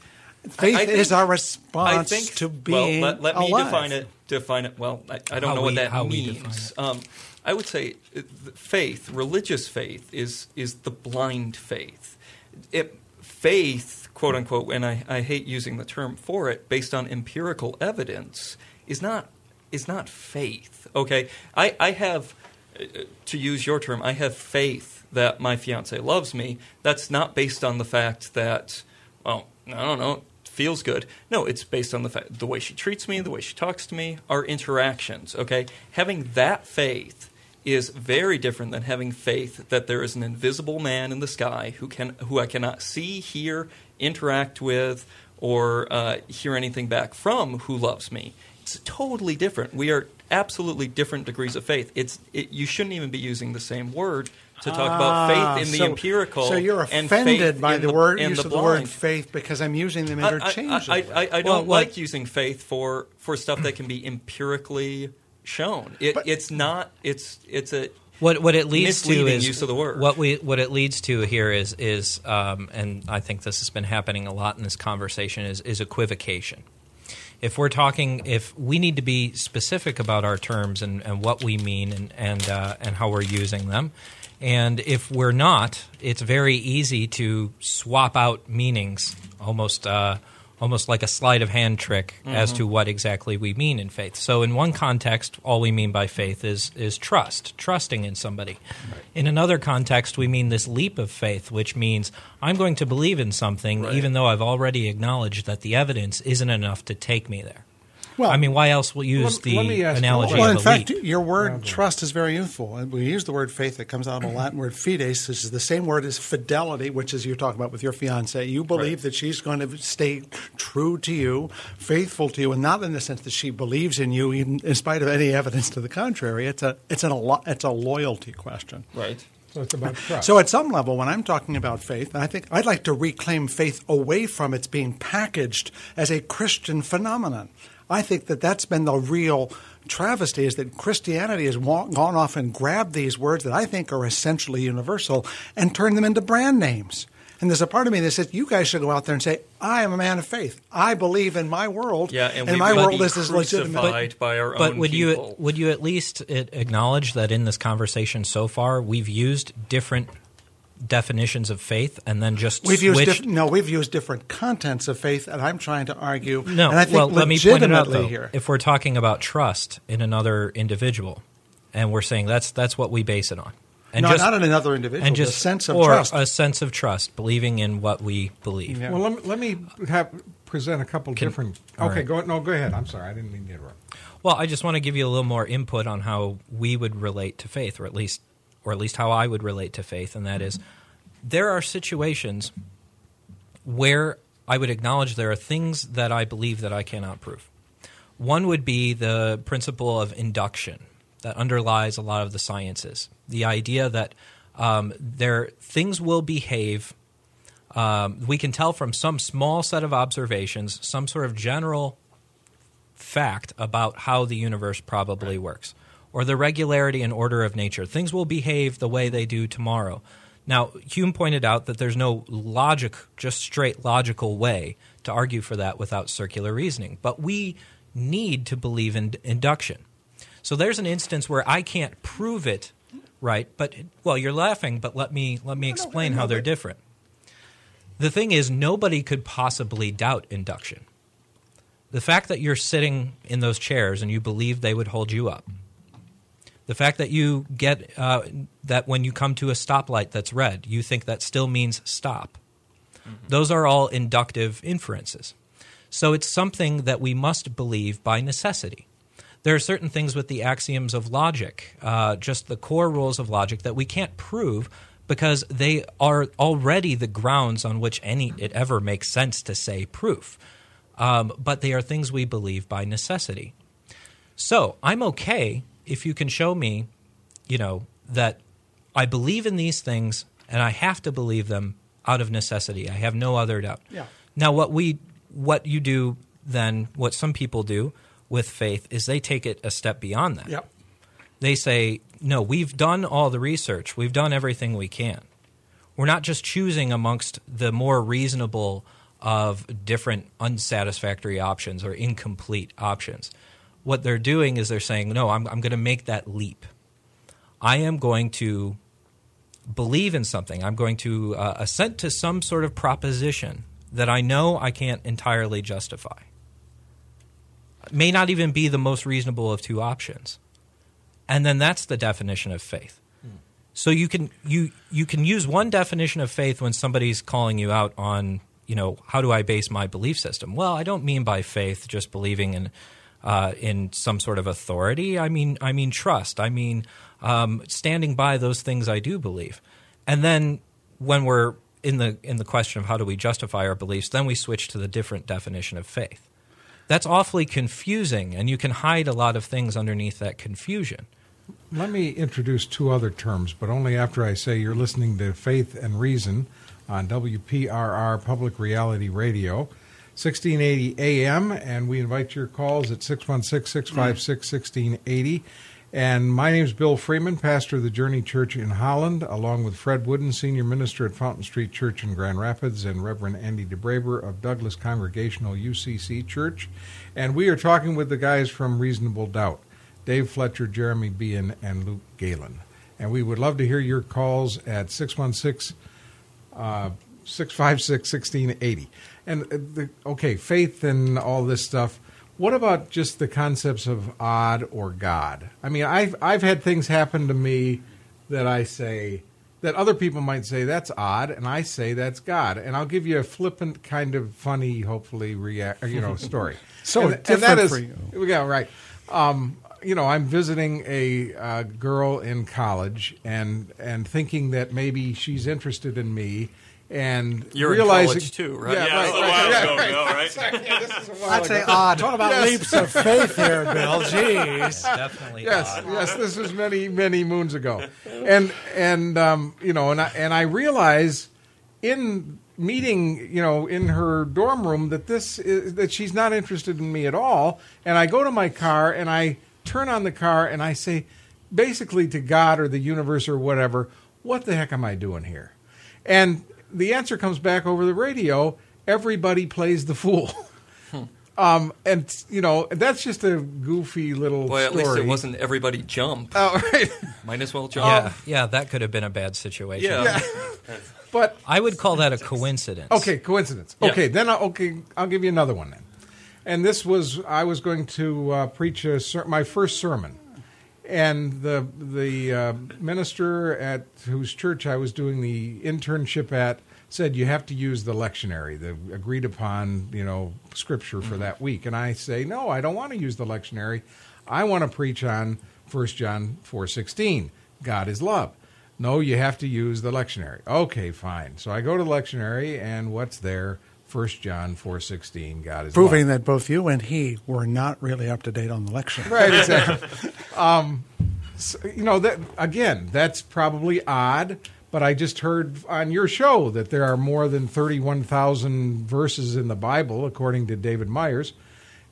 Faith I think, is our response think, to being well, let, let me alive. define it. Define it. Well, I, I don't How know we- what that means. Um, I would say uh, faith, religious faith, is is the blind faith. It, faith, quote unquote, and I, I hate using the term for it, based on empirical evidence, is not is not faith. Okay, I, I have, uh, to use your term, I have faith that my fiance loves me. That's not based on the fact that, well, I don't know, feels good. No, it's based on the fact the way she treats me, the way she talks to me, our interactions. Okay, having that faith is very different than having faith that there is an invisible man in the sky who can who I cannot see, hear, interact with, or uh, hear anything back from who loves me. It's totally different. We are absolutely different degrees of faith. It's it, you shouldn't even be using the same word to talk about Ah, faith in the so- empirical. So you're and offended faith by in the, word and use the of the word blind. faith because I'm using them I- I- interchangeably. I, I, I don't what- like using faith for, for stuff that can be empirically shown. It, But- it's not. It's it's a What what it leads to is use of the word. What we what it leads to here is is um, and I think this has been happening a lot in this conversation is is equivocation. If we're talking, if we need to be specific about our terms and, and what we mean and and uh, and how we're using them, and if we're not, it's very easy to swap out meanings almost. Uh, Almost like a sleight of hand trick as to what exactly we mean in faith. So, in one context, all we mean by faith is is trust, trusting in somebody. In another context, we mean this leap of faith, which means I'm going to believe in something Right. even though I've already acknowledged that the evidence isn't enough to take me there. Well- I mean, why else will use Let- the let me ask- analogy well, of in a fact, leap? your word trust is very youthful. And we use the word faith that comes out of a Latin word fides, which is the same word as fidelity, which is you're talking about with your fiance. You believe that she's going to stay true to you, faithful to you, and not in the sense that she believes in you, even in spite of any evidence to the contrary. It's a it's an a it's a loyalty question. right. So it's about trust. So, at some level, when I'm talking about faith, I think I'd like to reclaim faith away from its being packaged as a Christian phenomenon. I think that that's been the real travesty is that Christianity has gone off and grabbed these words that I think are essentially universal and turned them into brand names. And there's a part of me that says you guys should go out there and say, "I am a man of faith. I believe in my world, Yeah, and, we my world is as legitimate." crucified by our But own would people. you would you at least uh, acknowledge that in this conversation so far we've used different definitions of faith and then just We've used switched diff- no, we've used different contents of faith, and I'm trying to argue. No, and I think well, let me point it out legitimately though. here. If we're talking about trust in another individual, and we're saying that's that's what we base it on, and no, just not in another individual. and the just sense of or trust. a sense of trust, believing in what we believe. Yeah. Well, let me, let me have present a couple Can- different. Okay, right. go no, go ahead. I'm sorry, I didn't mean to interrupt. Well, I just want to give you a little more input on how we would relate to faith, or at least, or at least how I would relate to faith, and that is, there are situations where I would acknowledge there are things that I believe that I cannot prove. One would be the principle of induction that underlies a lot of the sciences. The idea that um, there things will behave. Um, we can tell from some small set of observations, some sort of general fact about how the universe probably works, or the regularity and order of nature. Things will behave the way they do tomorrow. Now, Hume pointed out that there's no logic, just straight logical way to argue for that without circular reasoning. But we need to believe in induction. So there's an instance where I can't prove it, right? But well, you're laughing, but let me let me explain how they're different. The thing is, nobody could possibly doubt induction. The fact that you're sitting in those chairs and you believe they would hold you up, The fact that you get uh, that when you come to a stoplight that's red, you think that still means stop. Those are all inductive inferences. So it's something that we must believe by necessity. There are certain things with the axioms of logic, uh, just the core rules of logic, that we can't prove because they are already the grounds on which any it ever makes sense to say proof. Um, but they are things we believe by necessity. So I'm okay if you can show me, you know, that I believe in these things and I have to believe them out of necessity. I have no other doubt. Yeah. Now, what we, what you do then, what some people do with faith is they take it a step beyond that. Yep. They say, no, we've done all the research. We've done everything we can. We're not just choosing amongst the more reasonable of different unsatisfactory options or incomplete options. What they're doing is they're saying, no, I'm, I'm going to make that leap. I am going to believe in something. I'm going to uh, assent to some sort of proposition that I know I can't entirely justify. May not even be the most reasonable of two options. And then that's the definition of faith. So you can you you can use one definition of faith when somebody's calling you out on you know how do I base my belief system? Well, I don't mean by faith just believing in uh, in some sort of authority. I mean I mean trust. I mean um, standing by those things I do believe. And then when we're in the in the question of how do we justify our beliefs, then we switch to the different definition of faith. That's awfully confusing, and you can hide a lot of things underneath that confusion. Let me introduce two other terms, but only after I say you're listening to Faith and Reason on WPRR Public Reality Radio, 1680 AM, and we invite your calls at 616 656 1680. And my name is Bill Freeman, pastor of the Journey Church in Holland, along with Fred Wooden, senior minister at Fountain Street Church in Grand Rapids, and Reverend Andy DeBraber of Douglas Congregational UCC Church. And we are talking with the guys from Reasonable Doubt. Dave Fletcher, Jeremy Beahan, and Luke Galen. And we would love to hear your calls at 616 uh, 656 1680. And uh, the, okay, faith and all this stuff. What about just the concepts of odd or God? I mean, I've I've had things happen to me that I say that other people might say that's odd, and I say that's God. And I'll give you a flippant, kind of funny, hopefully, react, you know, story. So and, different and that is, for you. Yeah, right. Um, you know, I'm visiting a uh, girl in college, and and thinking that maybe she's interested in me, and You're in realizing, college too, right? Yeah, Yeah, right, that's a right, while yeah, ago, right. Bill, right? Sorry, yeah, this is a while I'd say ago. odd. Talk about Yes. leaps of faith here, Bill. Jeez. Definitely Yes, odd. yes, this was many, many moons ago, and and um, you know, and I, and I realize in meeting, you know, in her dorm room that this is, that she's not interested in me at all, and I go to my car and I turn on the car and I say, basically to God or the universe or whatever, what the heck am I doing here? And the answer comes back over the radio. Everybody plays the fool. Um, and you know that's just a goofy little Boy, at story. least it wasn't everybody jump. Oh, right. Might as well jump. Yeah, yeah, that could have been a bad situation. Yeah. But I would call that a coincidence. okay, coincidence. Yeah. Okay, then I, okay, I'll give you another one then. And this was I was going to uh, preach a ser- my first sermon, and the the uh, minister at whose church I was doing the internship at said you have to use the lectionary, the agreed upon you know scripture for that week. And I say no, I don't want to use the lectionary. I want to preach on 1 John four sixteen. God is love. No, you have to use the lectionary. Okay, fine. So I go to the lectionary, and what's there? 1 John four sixteen. God is Proving love. that both you and he were not really up to date on the lecture. Right, exactly. um, so, you know that again. That's probably odd, but I just heard on your show that there are more than thirty-one thousand verses in the Bible, according to David Myers.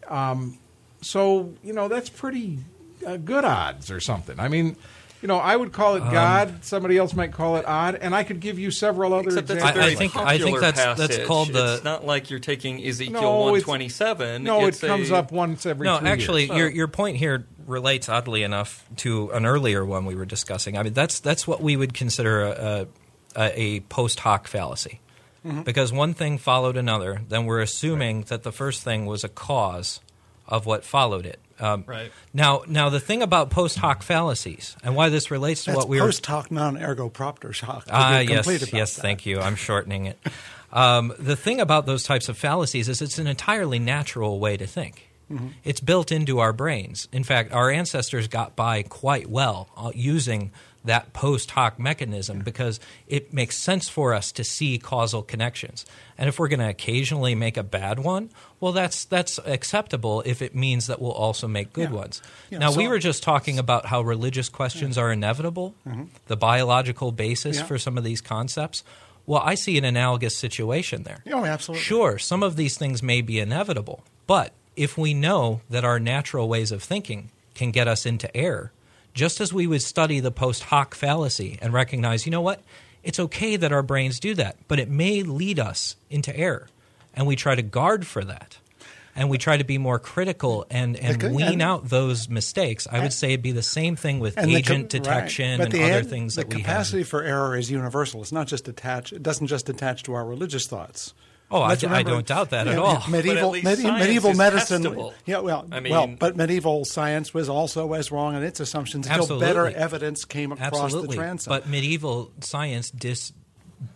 Um, so you know that's pretty uh, good odds or something. I mean. You know, I would call it um, God. Somebody else might call it odd, and I could give you several other Except that's examples. a very I think- I think popular that's- that's called the- It's not like you're taking Ezekiel No, 127. no, It's it comes a- up once every. No, two actually, years. your oh. your point here relates oddly enough to an earlier one we were discussing. I mean, that's that's what we would consider a a, a post hoc fallacy, mm-hmm. because one thing followed another. Then we're assuming that the first thing was a cause of what followed it. Um, Right. Now, now the thing about post hoc fallacies and why this relates to That's what we were post hoc non ergo propter shock. Ah, yes, yes, thank you. I'm shortening it. Um, the thing about those types of fallacies is it's an entirely natural way to think. It's built into our brains. In fact, our ancestors got by quite well uh, using that post hoc mechanism because it makes sense for us to see causal connections. And if we're going to occasionally make a bad one, well, that's that's acceptable if it means that we'll also make good Yeah. ones. Yeah, now, we were just talking about how religious questions are inevitable, mm-hmm. the biological basis Yeah. for some of these concepts. Well, I see an analogous situation there. Oh, absolutely. Sure, some of these things may be inevitable, but if we know that our natural ways of thinking can get us into error, just as we would study the post hoc fallacy and recognize, you know what, it's okay that our brains do that, but it may lead us into error. And we try to guard for that. And we try to be more critical and, and wean and- out those mistakes. I would say it'd be the same thing with agent com- detection But and the other ad- things that we have. the capacity for error is universal. It's not just attached. It doesn't just attach to our religious thoughts. Oh, I, Let's I don't doubt that yeah, at yeah, all. Medieval, least medi- medieval is medicine. testable. Yeah, well, I well, but medieval science was also as wrong in its assumptions until Absolutely. better evidence came across Absolutely. the transom. But medieval science dis-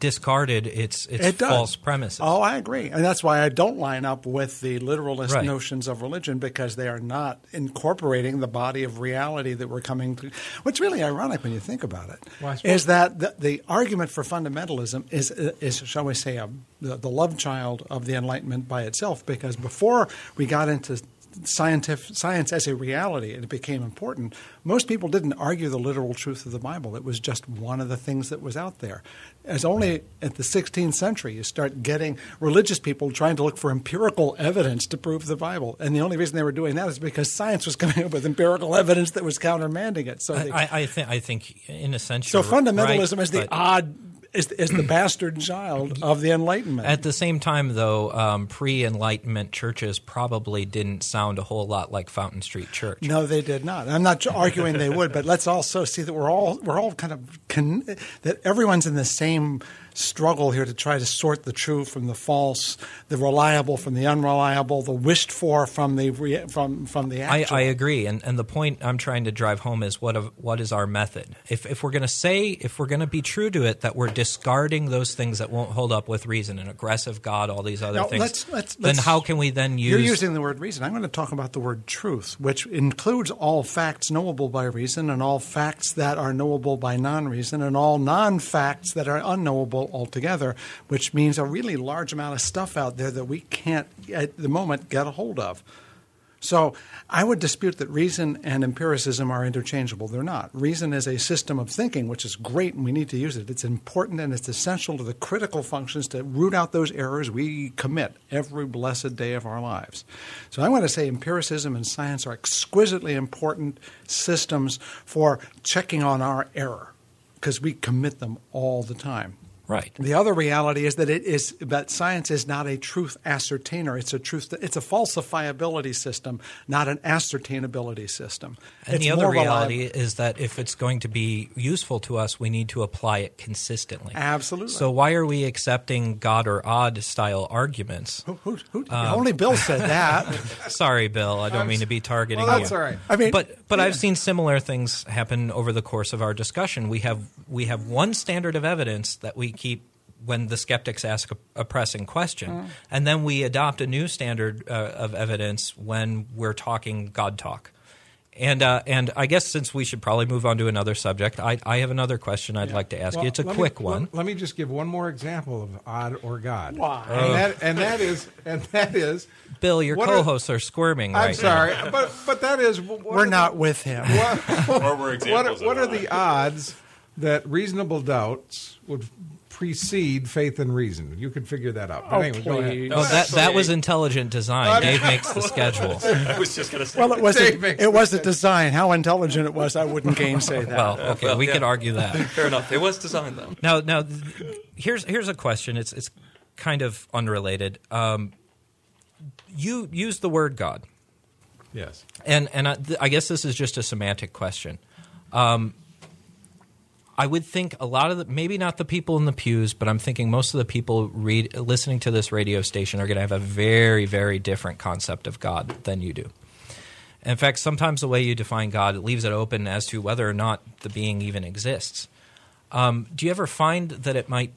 discarded its its It false premises. Oh, I agree, and that's why I don't line up with the literalist Right. notions of religion because they are not incorporating the body of reality that we're coming to. What's really ironic when you think about it Well, is that the, the argument for fundamentalism is is shall we say a, the, the love child of the Enlightenment by itself because before we got into scientific science as a reality and it became important. Most people didn't argue the literal truth of the bible. It was just one of the things that was out there. As only at the 16th century you start getting religious people trying to look for empirical evidence to prove the bible. And the only reason they were doing that is because science was coming up with empirical evidence that was countermanding it. So they, I, I think I think in a sense. so fundamentalism right, is the odd is, is the bastard child of the enlightenment At the same time, though, um, pre-Enlightenment churches probably didn't sound a whole lot like Fountain Street Church. No, they did not. I'm not arguing they would, but let's also see that we're all we're all kind of con- that everyone's in the same struggle here to try to sort the true from the false, the reliable from the unreliable, the wished for from the rea- from from the I, actual. I agree, and and the point I'm trying to drive home is what of, what is our method? If if we're going to say if we're going to be true to it that we're discarding those things that won't hold up with reason, an aggressive God, all these other Now, things, let's- let's- then let's- how can we then use? You're using the word reason. I'm going to talk about the word truth, which includes all facts knowable by reason and all facts that are knowable by non reason and all non facts that are unknowable altogether, which means a really large amount of stuff out there that we can't at the moment get a hold of. So I would dispute that reason and empiricism are interchangeable. They're not. Reason is a system of thinking, which is great and we need to use it. It's important and it's essential to the critical functions to root out those errors we commit every blessed day of our lives. So I'm going to say empiricism and science are exquisitely important systems for checking on our error because we commit them all the time. Right. The other reality is that it is that science is not a truth ascertainer. It's a truth. It's a falsifiability system, not an ascertainability system. And it's the other reality reliable. is that if it's going to be useful to us, we need to apply it consistently. Absolutely. So why are we accepting God or odd style arguments? Who, who, who, Um, only Bill said that. Sorry, Bill. I don't mean to be targeting Well, that's you. all right. I mean, but but yeah. I've seen similar things happen over the course of our discussion. We have we have one standard of evidence that we keep when the skeptics ask a, a pressing question, Mm. and then we adopt a new standard uh, of evidence when we're talking God talk. And uh, and I guess since we should probably move on to another subject, I, I have another question I'd like to ask Well, you. It's a let me- quick one. Let, let me just give one more example of odd or God. Why? And that, and that is, and that is. Bill, your co-hosts are, squirming I'm right sorry, but but that is. What We're are not with him. The, Or we're what, examples what of are the odds that reasonable doubts would precede faith and reason? You could figure that out. But Oh, anyway, go ahead. please. Oh, that that was intelligent design. Dave makes the schedule. I was just going to say. Well, it was Dave a, it was a design. How intelligent it was, I wouldn't gainsay that. Well, okay, well, we yeah. could argue that. Fair enough. It was designed though. Now, now, here's here's a question. It's it's kind of unrelated. Um, you use the word God, Yes. and and I, th- I guess this is just a semantic question. Um, I would think a lot of the maybe not the people in the pews, but I'm thinking most of the people read listening to this radio station are going to have a very very different concept of God than you do. In fact, sometimes the way you define God leaves it open as to whether or not the being even exists. Um, do you ever find that it might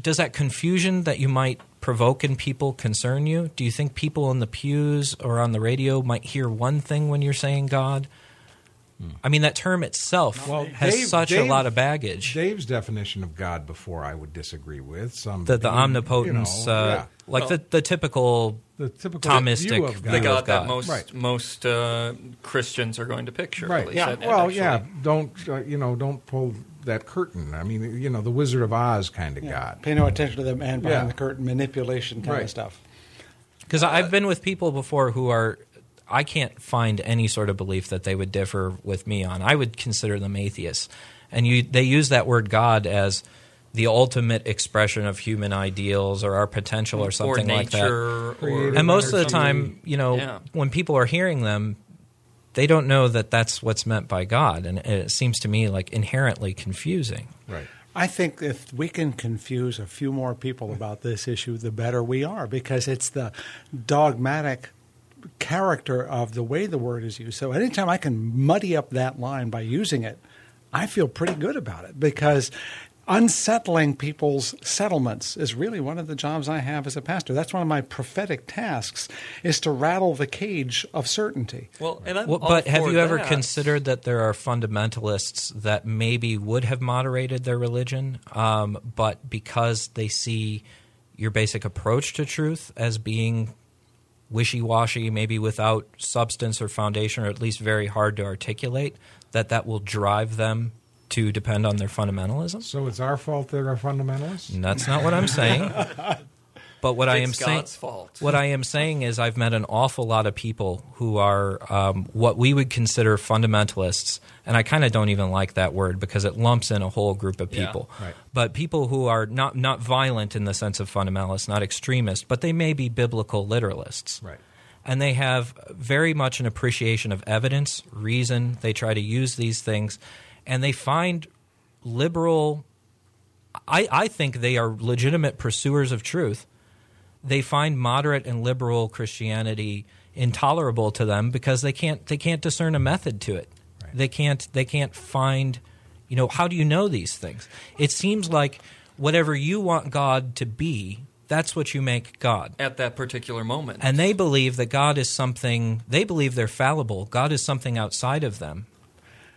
does that confusion that you might provoke in people concern you? Do you think people in the pews or on the radio might hear one thing when you're saying God? I mean, that term itself Well, has Dave- such a lot of baggage. Dave's definition of God before I would disagree with some The, the being, omnipotence, you know, uh, yeah. like Well- the, the typical the typical Thomistic view of view the God. of God that most Right. most uh, Christians are going to picture. Right. Least. Yeah. And- and well, actually- yeah. Don't uh, you know? Don't pull that curtain. I mean, you know, the Wizard of Oz kind of God. Pay no attention to the man behind Yeah. the curtain, manipulation kind Right. of stuff. Because I've been with people before who are, I can't find any sort of belief that they would differ with me on. I would consider them atheists, and you they use that word God as the ultimate expression of human ideals or our potential or something or like that. or And most of the time, you know, Yeah. when people are hearing them, they don't know that that's what's meant by God, and it seems to me like inherently confusing. Right. I think if we can confuse a few more people about this issue, the better we are, because it's the dogmatic character of the way the word is used. So anytime I can muddy up that line by using it, I feel pretty good about it because unsettling people's settlements is really one of the jobs I have as a pastor. That's one of my prophetic tasks is to rattle the cage of certainty. well, and I'm Well, but have for you ever considered that there are fundamentalists that maybe would have moderated their religion, um, but because they see your basic approach to truth as being wishy-washy, maybe without substance or foundation, or at least very hard to articulate, that that will drive them to depend on their fundamentalism? So it's our fault they're a fundamentalist. And that's not what I'm saying. But what I am saying, fault. what I am saying is, I've met an awful lot of people who are um, what we would consider fundamentalists, and I kind of don't even like that word because it lumps in a whole group of Yeah, people. right. But people who are not not violent in the sense of fundamentalists, not extremists, but they may be biblical literalists. Right. And they have very much an appreciation of evidence, reason. They try to use these things, and they find liberal I, I think they are legitimate pursuers of truth. They find moderate and liberal Christianity intolerable to them because they can't they can't discern a method to it. Right. They can't they can't find you know how do you know these things? It seems like whatever you want God to be, that's what you make God. at that particular moment. And they believe that God is something, they believe they're fallible. God is something outside of them.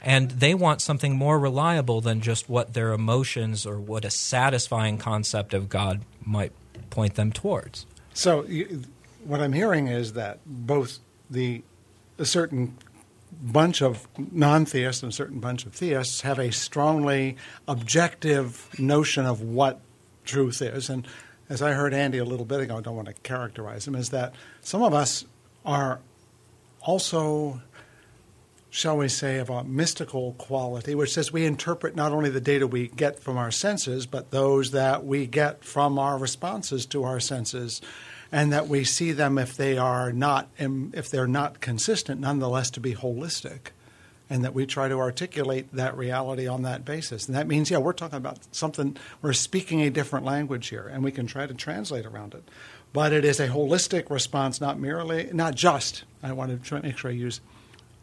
And they want something more reliable than just what their emotions or what a satisfying concept of God might point them towards. So, you, what I'm hearing is that both the a certain bunch of non-theists and a certain bunch of theists have a strongly objective notion of what truth is, and as I heard Andy a little bit ago, I don't want to characterize him, is that some of us are also shall we say, of a mystical quality, which says we interpret not only the data we get from our senses, but those that we get from our responses to our senses, and that we see them if they are not if they're not consistent, nonetheless to be holistic, and that we try to articulate that reality on that basis. And that means, yeah, we're talking about something we're speaking a different language here, and we can try to translate around it. But it is a holistic response, not merely, not just. I want to make sure I use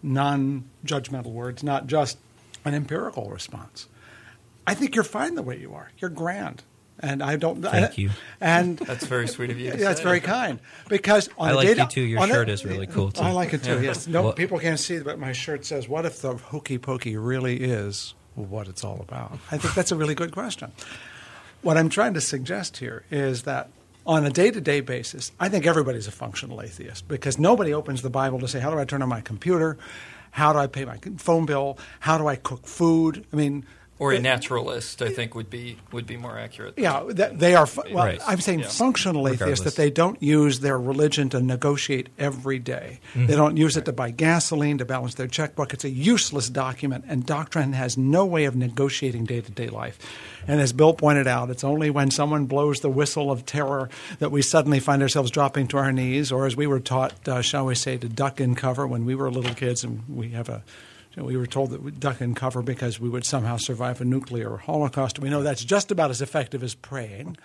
non-judgmental words, not just an empirical response. I think you're fine the way you are. You're grand, and I don't. Thank you. And That's very sweet of you. to yeah, that's very kind. Because on I like data, you too. Your shirt is really cool too. I like it too. Yes. No, Well- people can't see, but my shirt says, "What if the hokey pokey really is what it's all about?" I think that's a really good question. What I'm trying to suggest here is that on a day-to-day basis, I think everybody's a functional atheist because nobody opens the Bible to say, "How do I turn on my computer? How do I pay my phone bill? How do I cook food?" I mean. Or a naturalist, I think would be would be more accurate. yeah, that they are. Well, Right. I'm saying Yeah. functional atheists Regardless. that they don't use their religion to negotiate every day. Mm-hmm. They don't use it to buy gasoline to balance their checkbook. It's a useless document, and doctrine has no way of negotiating day to day life. And as Bill pointed out, it's only when someone blows the whistle of terror that we suddenly find ourselves dropping to our knees, or as we were taught, uh, shall we say, to duck and cover when we were little kids, and we have a We were told that we'd duck and cover because we would somehow survive a nuclear holocaust. We know that's just about as effective as praying.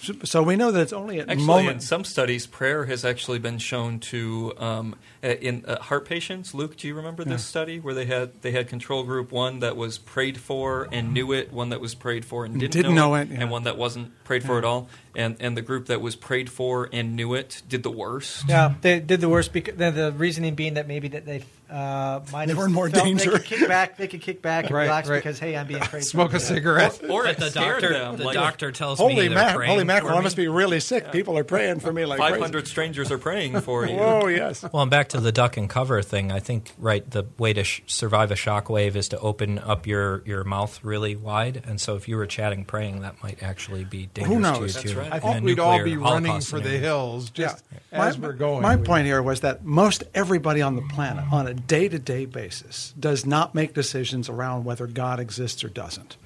So, so we know that it's only at Actually, in some studies, prayer has actually been shown to um, in uh, heart patients. Luke, do you remember this Yeah. study where they had they had control group one that was prayed for and knew it, one that was prayed for and didn't, Didn't know it, yeah. and one that wasn't prayed for at all. And and the group that was prayed for and knew it did the worst. Yeah, they did the worst. Because the, the reasoning being that maybe that they uh, might They have were in more felt danger. They could kick back. They could kick back and Right, relax right. because hey, I'm being prayed. Smoke for. a cigarette. Or But it the doctor, them. the like, doctor tells me Holy they're mac, holy mackerel! for I must be really sick. People are praying for me like Five crazy. hundred strangers are praying for you. oh yes. Well, and back to the duck and cover thing, I think right the way to sh- survive a shock wave is to open up your, your mouth really wide, and so if you were chatting praying, that might actually be dangerous knows? to you That's too. right. I think we'd all nuclear be running holocaust for the hills just Yeah. as my, we're going. My We- point here was that most everybody on the planet, on a day to day basis, does not make decisions around whether God exists or doesn't.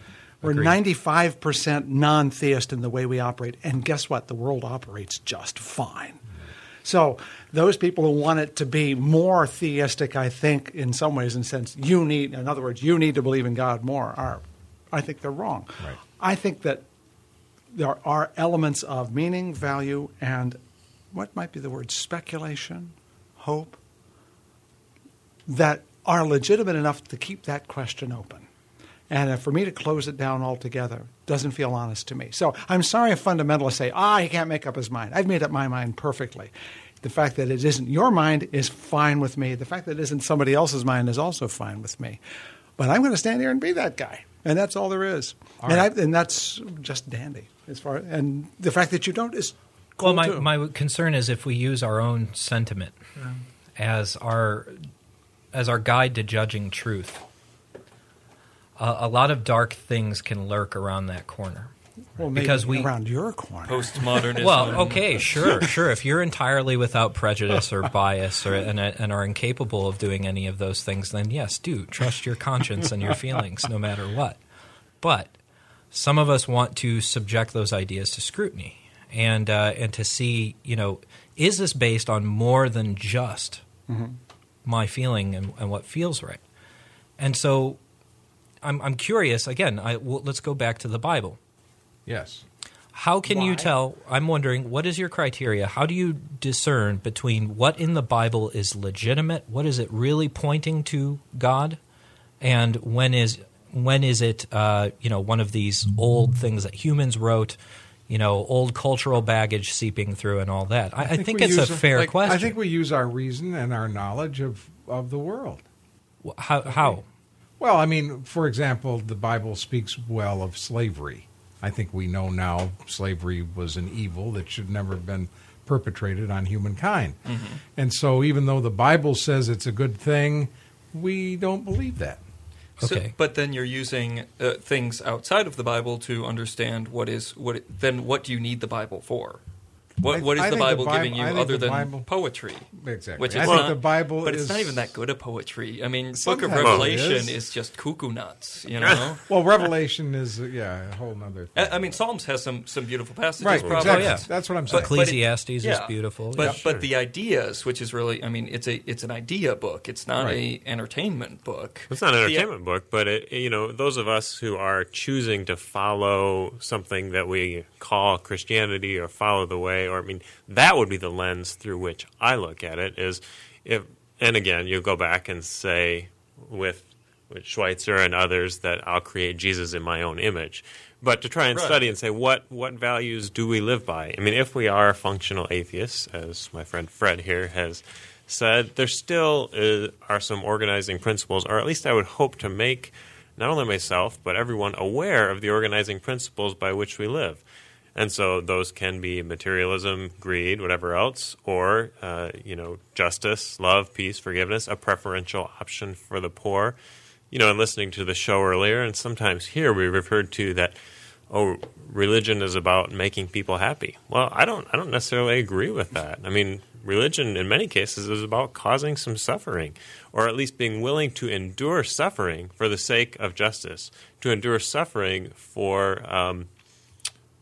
We're Agreed. 95% non theist in the way we operate, and guess what? The world operates just fine. So, those people who want it to be more theistic, I think, in some ways, in sense, you need, in other words, you need to believe in God more, are, I think they're wrong. Right. I think that there are elements of meaning, value, and what might be the word speculation, hope, that are legitimate enough to keep that question open. And uh, for me to close it down altogether doesn't feel honest to me. So I'm sorry if fundamentalists say, ah, he can't make up his mind. I've made up my mind perfectly. The fact that it isn't your mind is fine with me. The fact that it isn't somebody else's mind is also fine with me. But I'm going to stand here and be that guy. And that's all there is. and, I, and that's just dandy. As far and the fact that you don't is cool Well, my, too. my concern is if we use our own sentiment as our as our guide to judging truth, a a lot of dark things can lurk around that corner. well, maybe because we- around your corner. Postmodernism. Well, okay, sure, sure. If you're entirely without prejudice or bias, or and, and are incapable of doing any of those things, then yes, do trust your conscience and your feelings, no matter what. But some of us want to subject those ideas to scrutiny and uh, and to see, you know, is this based on more than just my feeling and, and what feels right? And so, I'm I'm curious. Again, I, well, let's go back to the Bible. yes. How can you tell? I'm wondering, what is your criteria? How do you discern between what in the Bible is legitimate, what is it really pointing to God, and when is when is it uh, you know one of these old things that humans wrote, you know, old cultural baggage seeping through and all that? I, I think, we it's a fair like, question. I think we use our reason and our knowledge of, of the world. How? how? Well, I mean, for example, the Bible speaks well of slavery. I think we know now slavery was an evil that should never have been perpetrated on humankind. And so, even though the Bible says it's a good thing, we don't believe that. So- but then you're using uh, things outside of the Bible to understand what is what. It, then what do you need the Bible for? What what is I the think the Bible Bible- giving you I other than Bible- poetry? Exactly. Which I think not, the Bible but it's is- not even that good a poetry. I mean, Book of Revelation is. is. just cuckoo nuts. You know. Well, Revelation is, uh, yeah, a whole other thing. I I mean, Psalms has some some beautiful passages. right, probably. exactly. yeah. That's what I'm saying. But- but it- Ecclesiastes is beautiful. But yeah. but the ideas, which is really, I mean, it's a it's an idea book. It's not Right. a entertainment book. It's not an The- entertainment book, but it, you know, those of us who are choosing to follow something that we call Christianity or follow the way, or I mean, that would be the lens through which I look at it. Is if, and again, you go back and say with with Schweitzer and others that I'll create Jesus in my own image. But to try and Right. study and say what what values do we live by? I mean, if we are functional atheists, as my friend Fred here has said, there still is, are some organizing principles, or at least I would hope to make not only myself but everyone aware of the organizing principles by which we live. And so those can be materialism, greed, whatever else, or uh, you know, justice, love, peace, forgiveness, a preferential option for the poor. You know, in listening to the show earlier, and sometimes here we referred to that. Oh, religion is about making people happy. Well, I don't. I don't necessarily agree with that. I mean, religion in many cases is about causing some suffering, or at least being willing to endure suffering for the sake of justice, to endure suffering for um,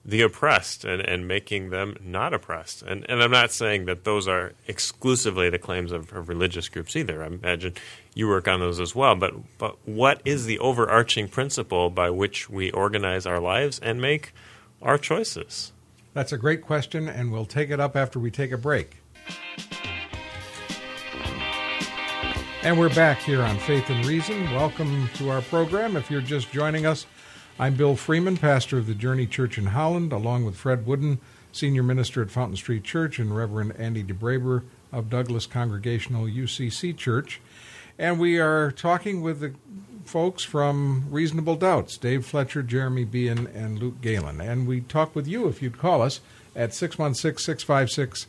the oppressed and, and making them not oppressed. And, and I'm not saying that those are exclusively the claims of, of, religious groups either. I imagine you work on those as well. But, but what is the overarching principle by which we organize our lives and make our choices? That's a great question, and we'll take it up after we take a break. And we're back here on Faith and Reason. Welcome to our program. If you're just joining us, I'm Bill Freeman, pastor of the Journey Church in Holland, along with Fred Wooden, senior minister at Fountain Street Church, and Reverend Andy DeBraber of Douglas Congregational UCC Church. And we are talking with the folks from Reasonable Doubts Dave Fletcher, Jeremy Beahan, and Luke Galen. And we talk with you if you'd call us at 616 656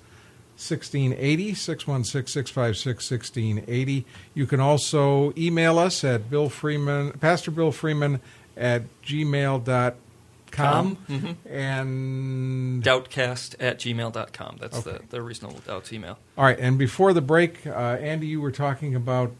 1680, 616 656 1680. You can also email us at Bill Freeman, Pastor Bill Freeman at gmail.com. Mm-hmm. And doubtcast at gmail.com. That's Okay. the, the reasonable doubts email. all right, and before the break, uh, Andy, you were talking about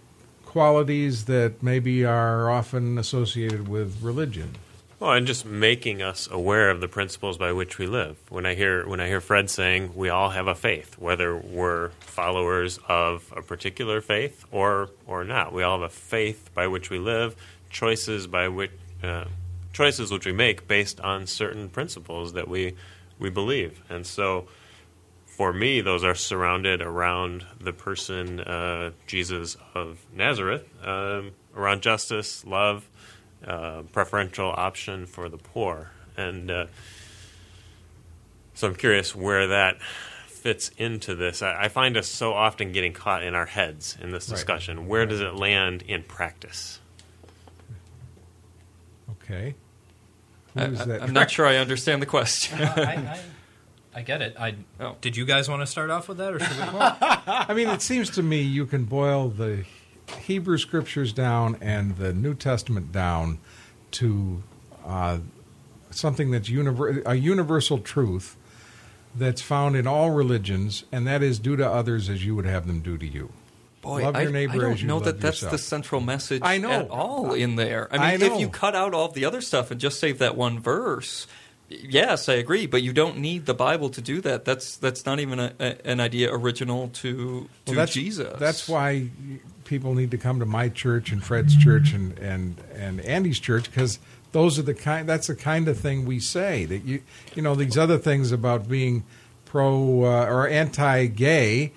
qualities that maybe are often associated with religion. Well, and just making us aware of the principles by which we live. When I hear when I hear Fred saying we all have a faith, whether we're followers of a particular faith or or not, we all have a faith by which we live, choices by which uh, choices which we make based on certain principles that we we believe. And so, for me, those are surrounded around the person uh, Jesus of Nazareth, um, around justice, love uh, preferential option for the poor. And uh, so I'm curious where that fits into this. I, I find us so often getting caught in our heads in this Right. discussion. Where does it land in practice? Okay. I, Who is that? am not sure I understand the question. I, I, I get it. I, Oh. Did you guys want to start off with that, or should we? I mean, it seems to me you can boil the Hebrew scriptures down and the New Testament down to uh, something that's univer- a universal truth that's found in all religions, and that is do to others as you would have them do to you. Boy, Love I, your neighbor I don't know that that's yourself. the central message I know. at all in there. I mean, I if you cut out all the other stuff and just save that one verse, yes, I agree. But you don't need the Bible to do that. That's that's not even a, a, an idea original to to Well, that's, Jesus. That's why people need to come to my church and Fred's church and and and Andy's church because those are the kind. That's the kind of thing we say that you you know these other things about being pro uh, or anti-gay.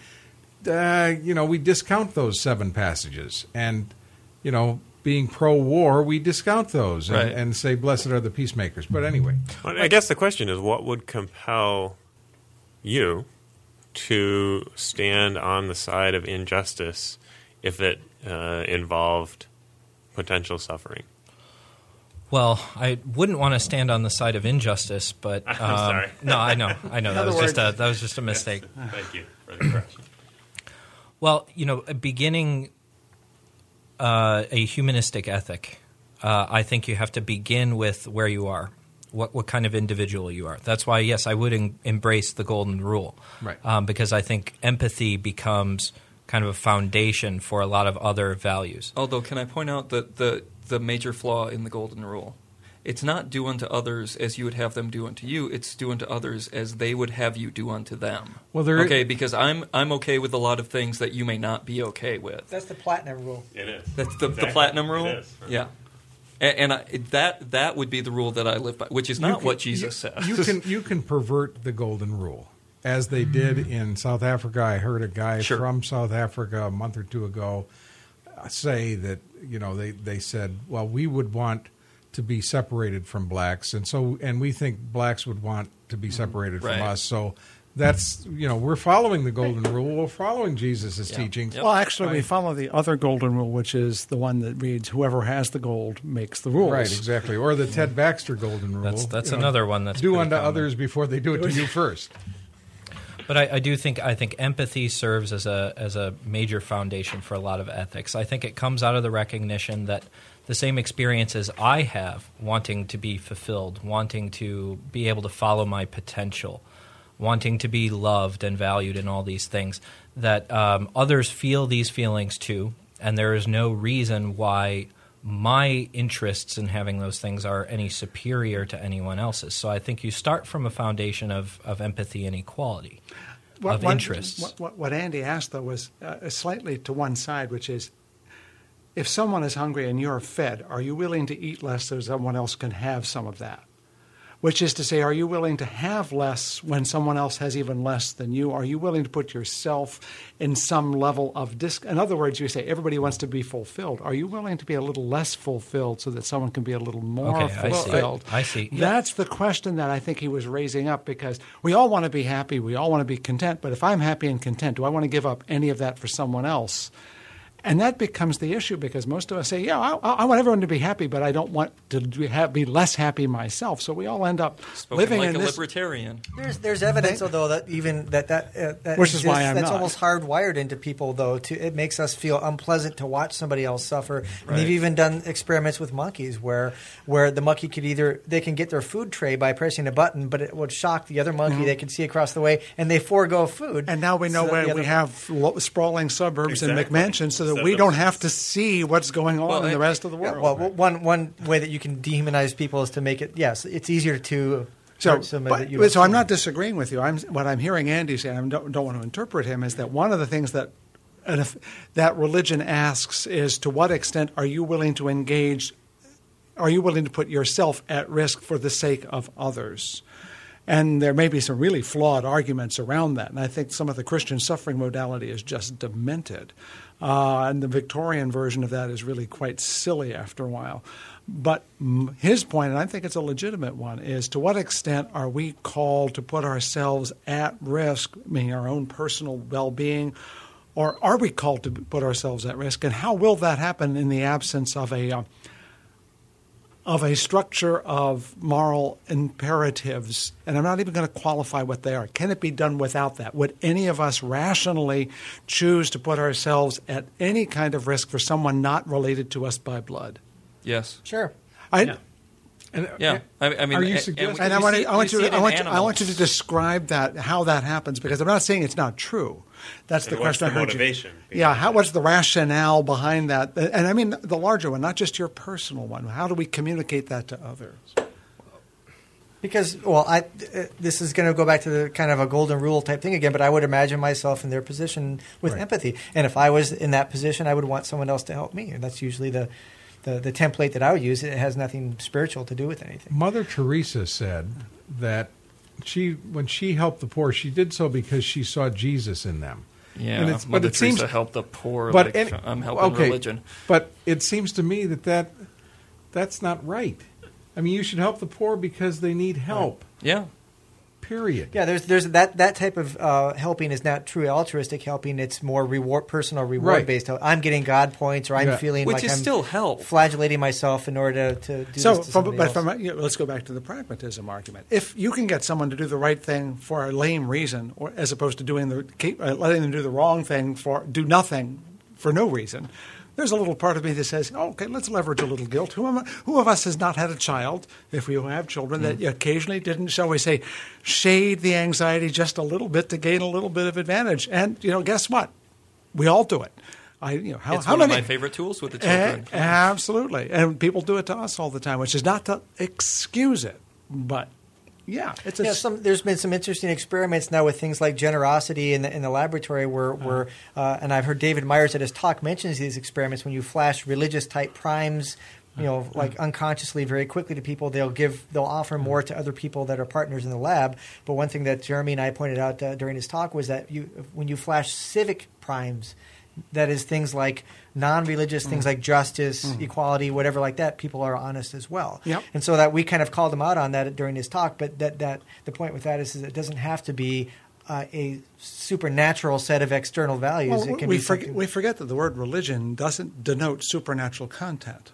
Uh, you know, we discount those seven passages, and you know, being pro-war, we discount those and, Right. and say, "Blessed are the peacemakers." But anyway, Well, I guess the question is what would compel you to stand on the side of injustice if it uh, involved potential suffering? Well, I wouldn't want to stand on the side of injustice, but um, sorry. no, I know, I know that other was just a that was just a mistake. Thank you for the correction. Well, you know, beginning uh, a humanistic ethic, uh, I think you have to begin with where you are, what what kind of individual you are. That's why, yes, I would en- embrace the golden rule, Right. Um, because I think empathy becomes kind of a foundation for a lot of other values. Although, can I point out that the the major flaw in the golden rule? It's not do unto others as you would have them do unto you. It's do unto others as they would have you do unto them. Well, there- okay, because I'm I'm okay with a lot of things that you may not be okay with. That's the platinum rule. It is. That's the, the platinum rule. It is. Yeah, and, and I, that that would be the rule that I live by, which is not can- what Jesus you, says. You can you can pervert the golden rule, as they did in South Africa. I heard a guy Sure. from South Africa a month or two ago uh, say that you know they they said, well, we would want to be separated from blacks, and so and we think blacks would want to be mm-hmm. separated from us. So that's you know we're following the golden rule. We're following Jesus' Yeah. teachings. Yep. Well, actually, we follow the other golden rule, which is the one that reads, "Whoever has the gold makes the rules." Right, exactly. Or the Ted Baxter golden rule. That's that's you know, another one that's do unto common. others before they do it to you first. But I, I do think I think empathy serves as a as a major foundation for a lot of ethics. I think it comes out of the recognition that the same experiences I have, wanting to be fulfilled, wanting to be able to follow my potential, wanting to be loved and valued, and all these things, that um, others feel these feelings too, and there is no reason why my interests in having those things are any superior to anyone else's. So I think you start from a foundation of, of empathy and equality, What, of interests. What, what, what Andy asked, though, was uh, slightly to one side, which is if someone is hungry and you're fed, are you willing to eat less so someone else can have some of that? Which is to say, are you willing to have less when someone else has even less than you? Are you willing to put yourself in some level of dis? In other words, you say everybody wants to be fulfilled. Are you willing to be a little less fulfilled so that someone can be a little more Okay, I see. fulfilled? I see. That's the question that I think he was raising up because we all want to be happy, we all want to be content. But if I'm happy and content, do I want to give up any of that for someone else? And that becomes the issue because most of us say, "Yeah, I, I want everyone to be happy, but I don't want to be, have, be less happy myself." So we all end up Spoken living like in a this. libertarian. There's there's evidence, although that even that that, uh, that Which is why I'm that's not. almost hardwired into people. Though to it makes us feel unpleasant to watch somebody else suffer. And they've even done experiments with monkeys where where the monkey could either they can get their food tray by pressing a button, but it would shock the other monkey they could see across the way, and they forego food. Mm-hmm. and now we know so where we have lo- sprawling suburbs and McMansions, so that So we don't have to see what's going on Well, in the rest of the Yeah, world. well, one one way that you can dehumanize people is to make it yes, it's easier to So, hurt somebody but- that you don't so I'm not disagreeing with you. I'm, what I'm hearing Andy say, and I don't, don't want to interpret him, is that one of the things that and if, that religion asks is to what extent are you willing to engage? Are you willing to put yourself at risk for the sake of others? And there may be some really flawed arguments around that. And I think some of the Christian suffering modality is just demented. Uh, and the Victorian version of that is really quite silly after a while. But his point, and I think it's a legitimate one, is to what extent are we called to put ourselves at risk, meaning our own personal well being, or are we called to put ourselves at risk? And how will that happen in the absence of a. Uh, of a structure of moral imperatives, and I'm not even going to qualify what they are. Can it be done without that? Would any of us rationally choose to put ourselves at any kind of risk for someone not related to us by blood? Yes. Sure. I, And, uh, Yeah. I, I mean, Are you and- suggesting- and I want, see- to, I, want you you, see I, want you, I want you to describe that, how that happens, because I'm not saying it's not true. That's the And what's question the I heard you- motivation Yeah, how, what's the rationale behind that? And I mean the larger one, not just your personal one. How do we communicate that to others? Because, well, I, uh, this is going to go back to the kind of a golden rule type thing again, but I would imagine myself in their position with Right. empathy. And if I was in that position, I would want someone else to help me. And that's usually the, the, the template that I would use. It has nothing spiritual to do with anything. Mother Teresa said that she, when she helped the poor, she did so because she saw Jesus in them. Yeah, And it's- but it seems- Teresa helped the poor. But like any- I'm um, helping okay, religion. But it seems to me that, that that's not right. I mean, you should help the poor because they need help. Yeah, Period. Yeah, there's there's that that type of uh, helping is not true altruistic helping. It's more reward, personal reward Right. based. I'm getting God points, or I'm Yeah. feeling which like is I'm still help. flagellating myself in order to, to do So, this to from, but from you know, let's go back to the pragmatism argument. If you can get someone to do the right thing for a lame reason, or as opposed to doing the keep, uh, letting them do the wrong thing for do nothing for no reason, there's a little part of me that says, oh, "Okay, let's leverage a little guilt." Who, am, who of us has not had a child, if we have children, that occasionally didn't, shall we say, shade the anxiety just a little bit to gain a little bit of advantage? And you know, guess what? We all do it. I, you know, how, it's how one many? of my favorite tools with the Eh, children. absolutely. And people do it to us all the time, which is not to excuse it, but yeah, it's a Yeah, some, there's been some interesting experiments now with things like generosity in the, in the laboratory, where, where uh, and I've heard David Myers at his talk mentions these experiments when you flash religious type primes, you know, like unconsciously, very quickly to people, they'll give, they'll offer more to other people that are partners in the lab. But one thing that Jeremy and I pointed out uh, during his talk was that you, when you flash civic primes, that is things like non-religious things like justice, equality, whatever like that. People are honest as well. Yep. And so that we kind of called him out on that during his talk. But that, that the point with that is, is it doesn't have to be uh, a supernatural set of external values. Well, it can we, forget, we forget that the word religion doesn't denote supernatural content.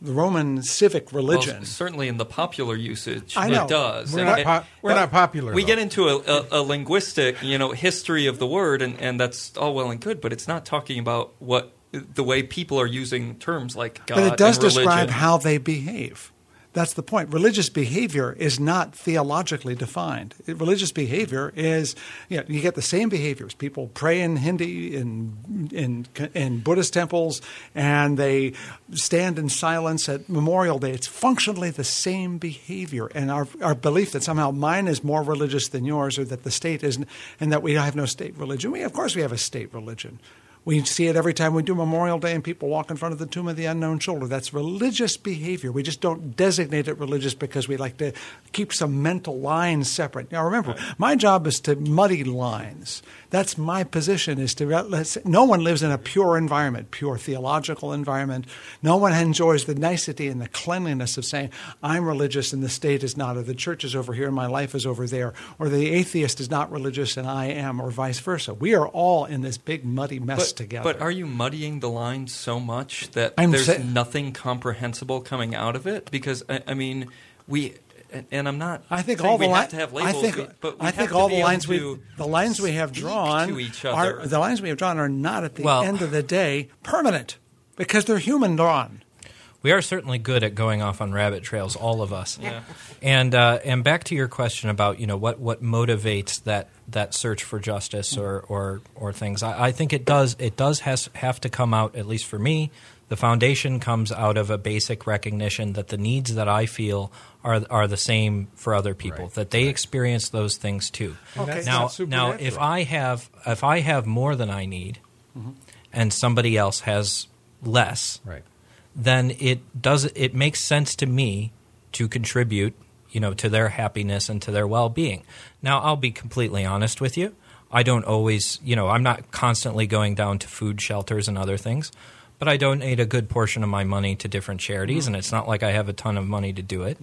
The Roman civic Well, religion. certainly in the popular usage, I know. it does. We're not, it- po- we're not popular. we though. get into a, a, a linguistic, you know, history of the word, and, and that's all well and good, but it's not talking about what the way people are using terms like God but it does describe how they behave. That's the point. Religious behavior is not theologically defined. It- religious behavior is, you know, you get the same behaviors. People pray in Hindi, in, in, in Buddhist temples, and they stand in silence at Memorial Day. It's functionally the same behavior. And our, our belief that somehow mine is more religious than yours, or that the state isn't, and that we have no state religion. We, of course, we have a state religion. We see it every time we do Memorial Day and people walk in front of the tomb of the unknown soldier. That's religious behavior. We just don't designate it religious because we like to keep some mental lines separate. Now remember, my job is to muddy lines. That's my position is to let's no one lives in a pure environment, pure theological environment. No one enjoys the nicety and the cleanliness of saying, I'm religious and the state is not, or the church is over here and my life is over there, or the atheist is not religious and I am, or vice versa. We are all in this big muddy mess But, together. but are you muddying the lines so much that I'm there's sa- nothing comprehensible coming out of it? Because I, I mean, we and, and I'm not. I think all the we li- have to have I labels, think, we- but we I think all the lines we the lines we have drawn to each are the lines we have drawn are not at the Well- end of the day permanent because they're human drawn. We are certainly good at going off on rabbit trails, all of us. Yeah. And uh, and back to your question about you know what, what motivates that, that search for justice or or, or things. I, I think it does it does has have to come out at least for me. The foundation comes out of a basic recognition that the needs that I feel are are the same for other people. Right. That they experience those things too. And that's now now if. I have if I have more than I need, mm-hmm. and somebody else has less, Right. then it does it makes sense to me to contribute, you know, to their happiness and to their well-being. Now, I'll be completely honest with you. I don't always, you know, I'm not constantly going down to food shelters and other things, but I donate a good portion of my money to different charities, and it's not like I have a ton of money to do it.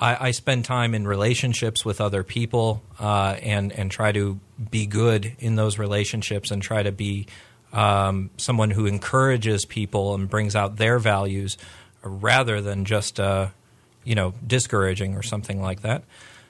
I, I spend time in relationships with other people uh, and and try to be good in those relationships and try to be um, someone who encourages people and brings out their values rather than just uh, you know discouraging or something like that.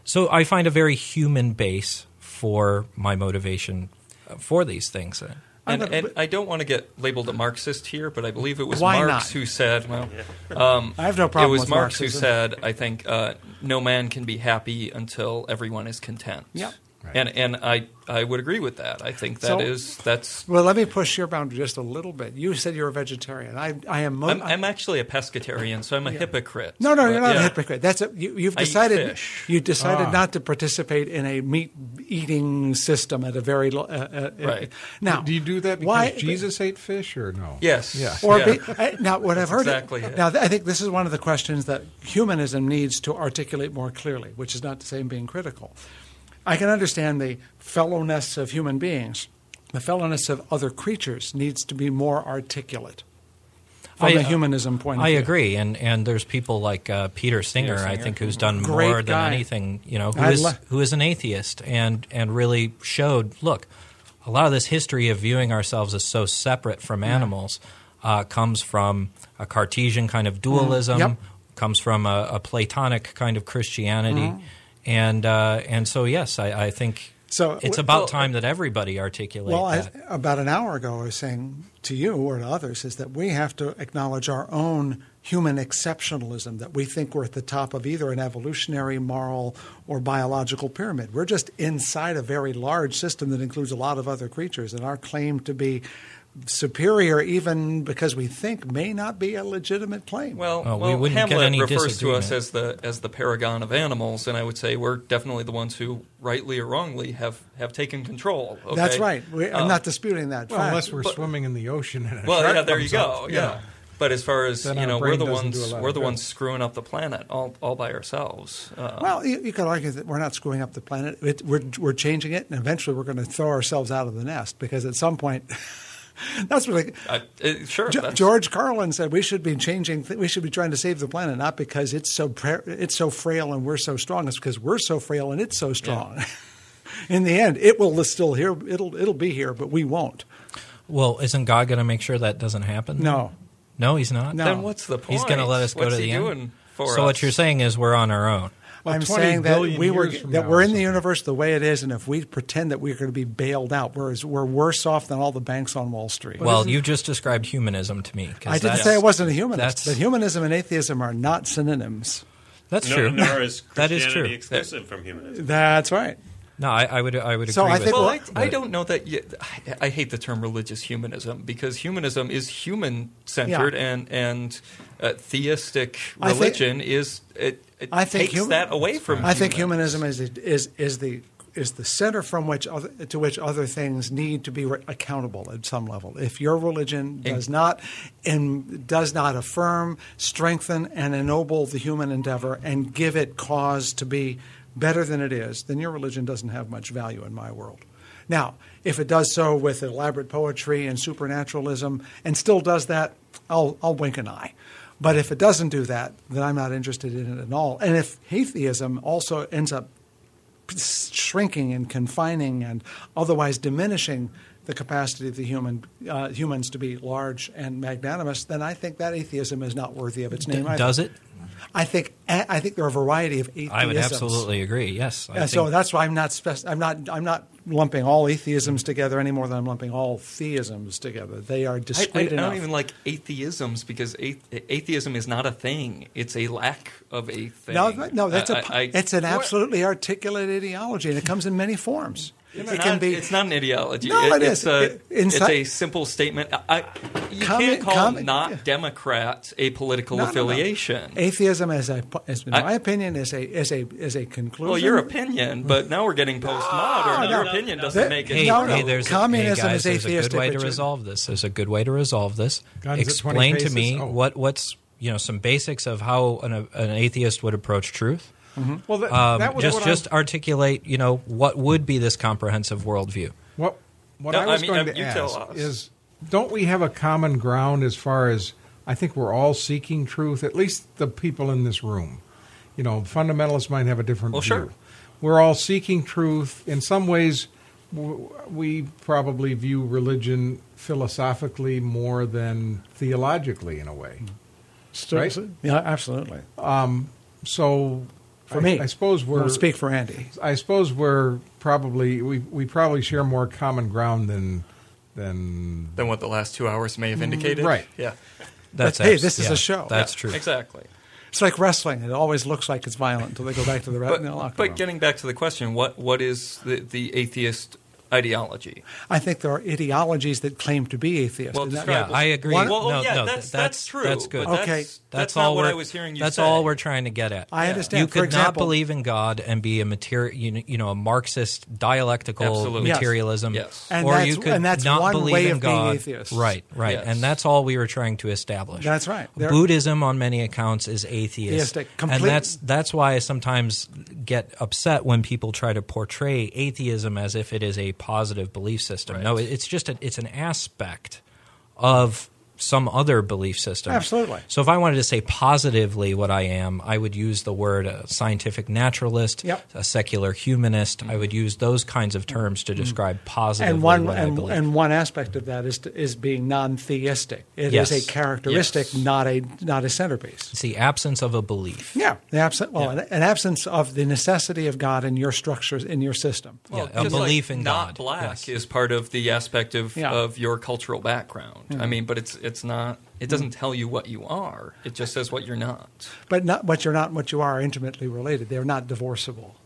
So I find a very human base for my motivation uh, for these things. And, I'm and I don't want to get labeled a Marxist here, but I believe it was Why Marx not? who said, "Well, um, I have no problem It was with Marx who said, "I think uh, no man can be happy until everyone is content." Yep. Right. And and I I would agree with that. I think that So- is that's. Well, let me push your boundary just a little bit. You said you're a vegetarian. I, I am. Mo- I'm, I'm actually a pescatarian, so I'm a hypocrite. no, no, But, you're not yeah. a hypocrite. That's a, you, you've I eat decided. fish. You decided Ah. not to participate in a meat eating system at a very lo- uh, uh, Right. now. do you do that because why- Jesus ate fish or no? Yes. Yeah. Or Yeah. be, I, now, what I've heard. exactly it. Now, I think this is one of the questions that humanism needs to articulate more clearly, which is not to say I'm being critical. I can understand the fellowness of human beings. The fellowness of other creatures needs to be more articulate from I- a humanism point of I view. agree, and and there's people like uh, Peter Singer, I Singer. think, who's done Great more than anything. You know, who I is lo- who is an atheist and and really showed. Look, a lot of this history of viewing ourselves as so separate from animals uh, comes from a Cartesian kind of dualism. Mm-hmm. Yep. Comes from a, a Platonic kind of Christianity, Mm-hmm. And uh, and so yes, I, I think. So, it's about well, time that everybody articulate Well, I, about an hour ago, I was saying to you or to others is that we have to acknowledge our own human exceptionalism, that we think we're at the top of either an evolutionary, moral, or biological pyramid. We're just inside a very large system that includes a lot of other creatures, and our claim to be superior, even because we think, may not be a legitimate claim. Well, Well, we well, wouldn't get Hamlet any refers to us as the as the paragon of animals, and I would say we're definitely the ones who, rightly or wrongly, have, have taken control. okay? That's right. We, I'm Uh, not disputing that Well, fact. unless we're But- swimming in the ocean and a Well, shark yeah, there you go. up, yeah. But as far as Then you know, we're the doesn't do a ones we're the ones screwing up the planet all all by ourselves. Uh, Well, you, you could argue that we're not screwing up the planet. It, we're, we're changing it, and eventually we're going to throw ourselves out of the nest because at some point, that's what. Like, I, uh, sure. Ge- that's- George Carlin said we should be changing. Th- we should be trying to save the planet, not because it's so pra- it's so frail and we're so strong. It's because we're so frail and it's so strong. In the end, it will still here. It'll it'll be here, but we won't. well, isn't God going to make sure that doesn't happen? No. no, He's not. No. Then what's the point? He's going to let us go What's to he the end. for so us? what you're saying is we're on our own. Well, I'm saying that we were that now, we're or in the universe the way it is, and if we pretend that we're going to be bailed out, whereas we're worse off than all the banks on Wall Street. Well, you just described humanism to me. I didn't say I wasn't a humanist, that's- but humanism and atheism are not synonyms. That's No- true. Nor is That is true. exclusive from humanism. That's right. No, I, I would I would agree So I with think Well, Well, I, I don't know that. You, I, I hate the term religious humanism because humanism is human centered, Yeah. and and uh, theistic I think- religion is it, it I think takes human- that away from. I think humanism is is is the is the center from which other, to which other things need to be re- accountable at some level. If your religion does not and does not affirm, strengthen, and ennoble the human endeavor and give it cause to be better than it is, then your religion doesn't have much value in my world. Now, if it does so with elaborate poetry and supernaturalism and still does that, I'll, I'll wink an eye. But if it doesn't do that, then I'm not interested in it at all. And if atheism also ends up shrinking and confining and otherwise diminishing the capacity of the human uh, humans to be large and magnanimous, then I think that atheism is not worthy of its name. either. Does it? I think I think there are a variety of atheisms. I would absolutely agree. Yes. I so that's why I'm not spec- I'm not I'm not lumping all atheisms together any more than I'm lumping all theisms together. They are I, I, discrete I don't even like atheisms because athe- atheism is not a thing; it's a lack of a thing. no, no, that's I- a I- it's an absolutely articulate ideology, and it comes in many forms. It's it not, can be It's not an ideology. No, it it's is. A, It- it's a simple statement. I, you Comment- can't call comment- not yeah. Democrat a political No, no, no. affiliation. Atheism, as a, as in I- my opinion, is a is a is a conclusion. Well, your opinion, but now we're getting postmodern. No, your no. opinion doesn't That- make it. Hey, No, no. hey, there's Communism hey guys, is there's a good way to resolve this. There's a good way to resolve this. Guns Explain to me Oh. what what's you know some basics of how an, an atheist would approach truth. Well, that, Um, that was just what just I, articulate you know what would be this comprehensive worldview. what what No, I was I mean, going uh, to you tell ask us. is, don't we have a common ground as far as I think we're all seeking truth? At least the people in this room. You know, fundamentalists might have a different Well, view. sure. We're all seeking truth. In some ways, we probably view religion philosophically more than theologically, in a way. Still- right? Yeah, absolutely. So, For I, me, I suppose we're Won't speak for Andy. I suppose we're probably we we probably share more common ground than than Than what the last two hours may have mm, indicated. right. Yeah. That's hey, abs- this is yeah, a show. That's Yeah, true. Exactly. It's like wrestling. It always looks like it's violent until they go back to the, But, in the locker but room. getting back to the question, what what is the, the atheist ideology? I think there are ideologies that claim to be atheist. Well, that- Yeah, I agree. One- Well, no, yeah, no, that's, that's true. That's good. Okay. that's, That's, not all what we're. I was hearing you that's say. all we're trying to get at. I understand. You For could example- not believe in God and be a materi- you, know, a Marxist dialectical Absolutely. Materialism, Yes. And or that's- you could and that's not one believe way in of being God. atheist. Right, right, Yes. and that's all we were trying to establish. That's right. There- Buddhism, on many accounts, is atheist, Theistic. and that's that's why I sometimes get upset when people try to portray atheism as if it is a positive belief system. No, it's just a, it's an aspect of some other belief system. Absolutely. So if I wanted to say positively what I am, I would use the word a scientific naturalist, Yep. a secular humanist. I would use those kinds of terms to mm. describe positively and one what I believe. and one aspect of that is to, is being non-theistic. It is Yes. a characteristic, Yes. not a not a centerpiece. it's the absence of a belief. Yeah, the absence. Well, an, an absence of the necessity of God in your structures in your system. Yeah, a belief like in not God. black Yes. is part of the aspect of, Yeah. of your cultural background. I mm-hmm. mean, but it's it's not. It doesn't tell you what you are. It just says what you're not. But not what you're not and what you are are intimately related. They're not divorceable.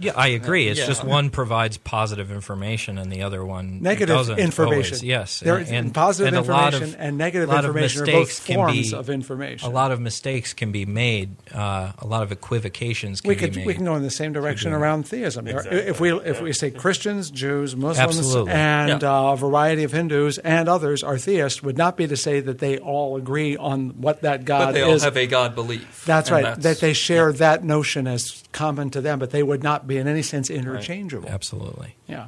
Yeah, I agree. It's Yeah. just one provides positive information and the other one Negative doesn't information. always. Yes, There and, is- and positive and information of- and negative a lot of information are both forms be- of information. A lot of mistakes can be made. Uh, a lot of equivocations can we be made. we can go in the same direction around theism. Exactly. If we if we say Christians, Jews, Muslims, Absolutely. and Yeah. uh, a variety of Hindus and others are theists, would not be to say that they all agree on what that God but they all is. have a God belief. that's and right. that they share that notion as common to them, but they would not be in any sense interchangeable. Absolutely. Yeah.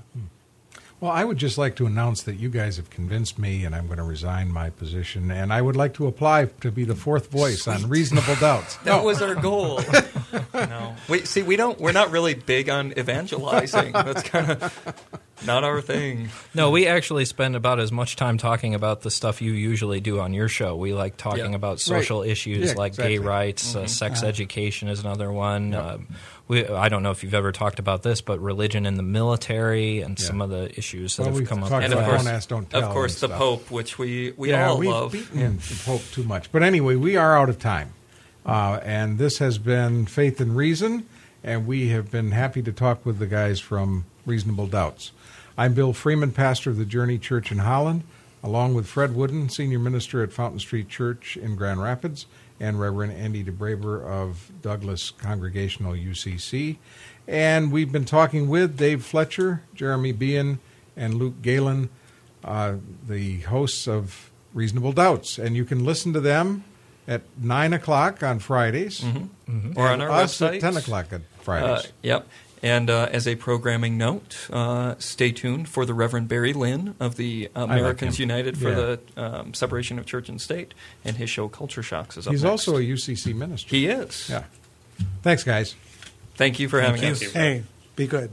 Well, I would just like to announce that you guys have convinced me, and I'm going to resign my position. And I would like to apply to be the fourth voice on reasonable doubts. That was our goal. no, we see. We don't. We're not really big on evangelizing. That's kind of not our thing. No, we actually spend about as much time talking about the stuff you usually do on your show. We like talking Yeah. about social issues Yeah, like exactly. gay rights, uh, sex education is another one. Um, we, I don't know if you've ever talked about this, but religion in the military and Yeah. some of the issues that Well, have come up. And of course, ask, don't tell of course, the stuff. Pope, which we we yeah, all we've love. beaten the Pope too much. But anyway, we are out of time. Uh, and this has been Faith and Reason, and we have been happy to talk with the guys from Reasonable Doubts. I'm Bill Freeman, pastor of the Journey Church in Holland, along with Fred Wooden, senior minister at Fountain Street Church in Grand Rapids, and Reverend Andy DeBraver of Douglas Congregational UCC. And we've been talking with Dave Fletcher, Jeremy Beahan, and Luke Galen, uh, the hosts of Reasonable Doubts. And you can listen to them at 9 o'clock on Fridays. Mm-hmm. Or on our us website. at 10 o'clock on Fridays. Uh, yep. And uh, as a programming note, uh, stay tuned for the Reverend Barry Lynn of the Americans him. United for Yeah. the um, Separation of Church and State, and his show Culture Shocks is up He's next. also a UCC minister. he is. Yeah. Thanks, guys. Thank you for having you. us. Hey, be good.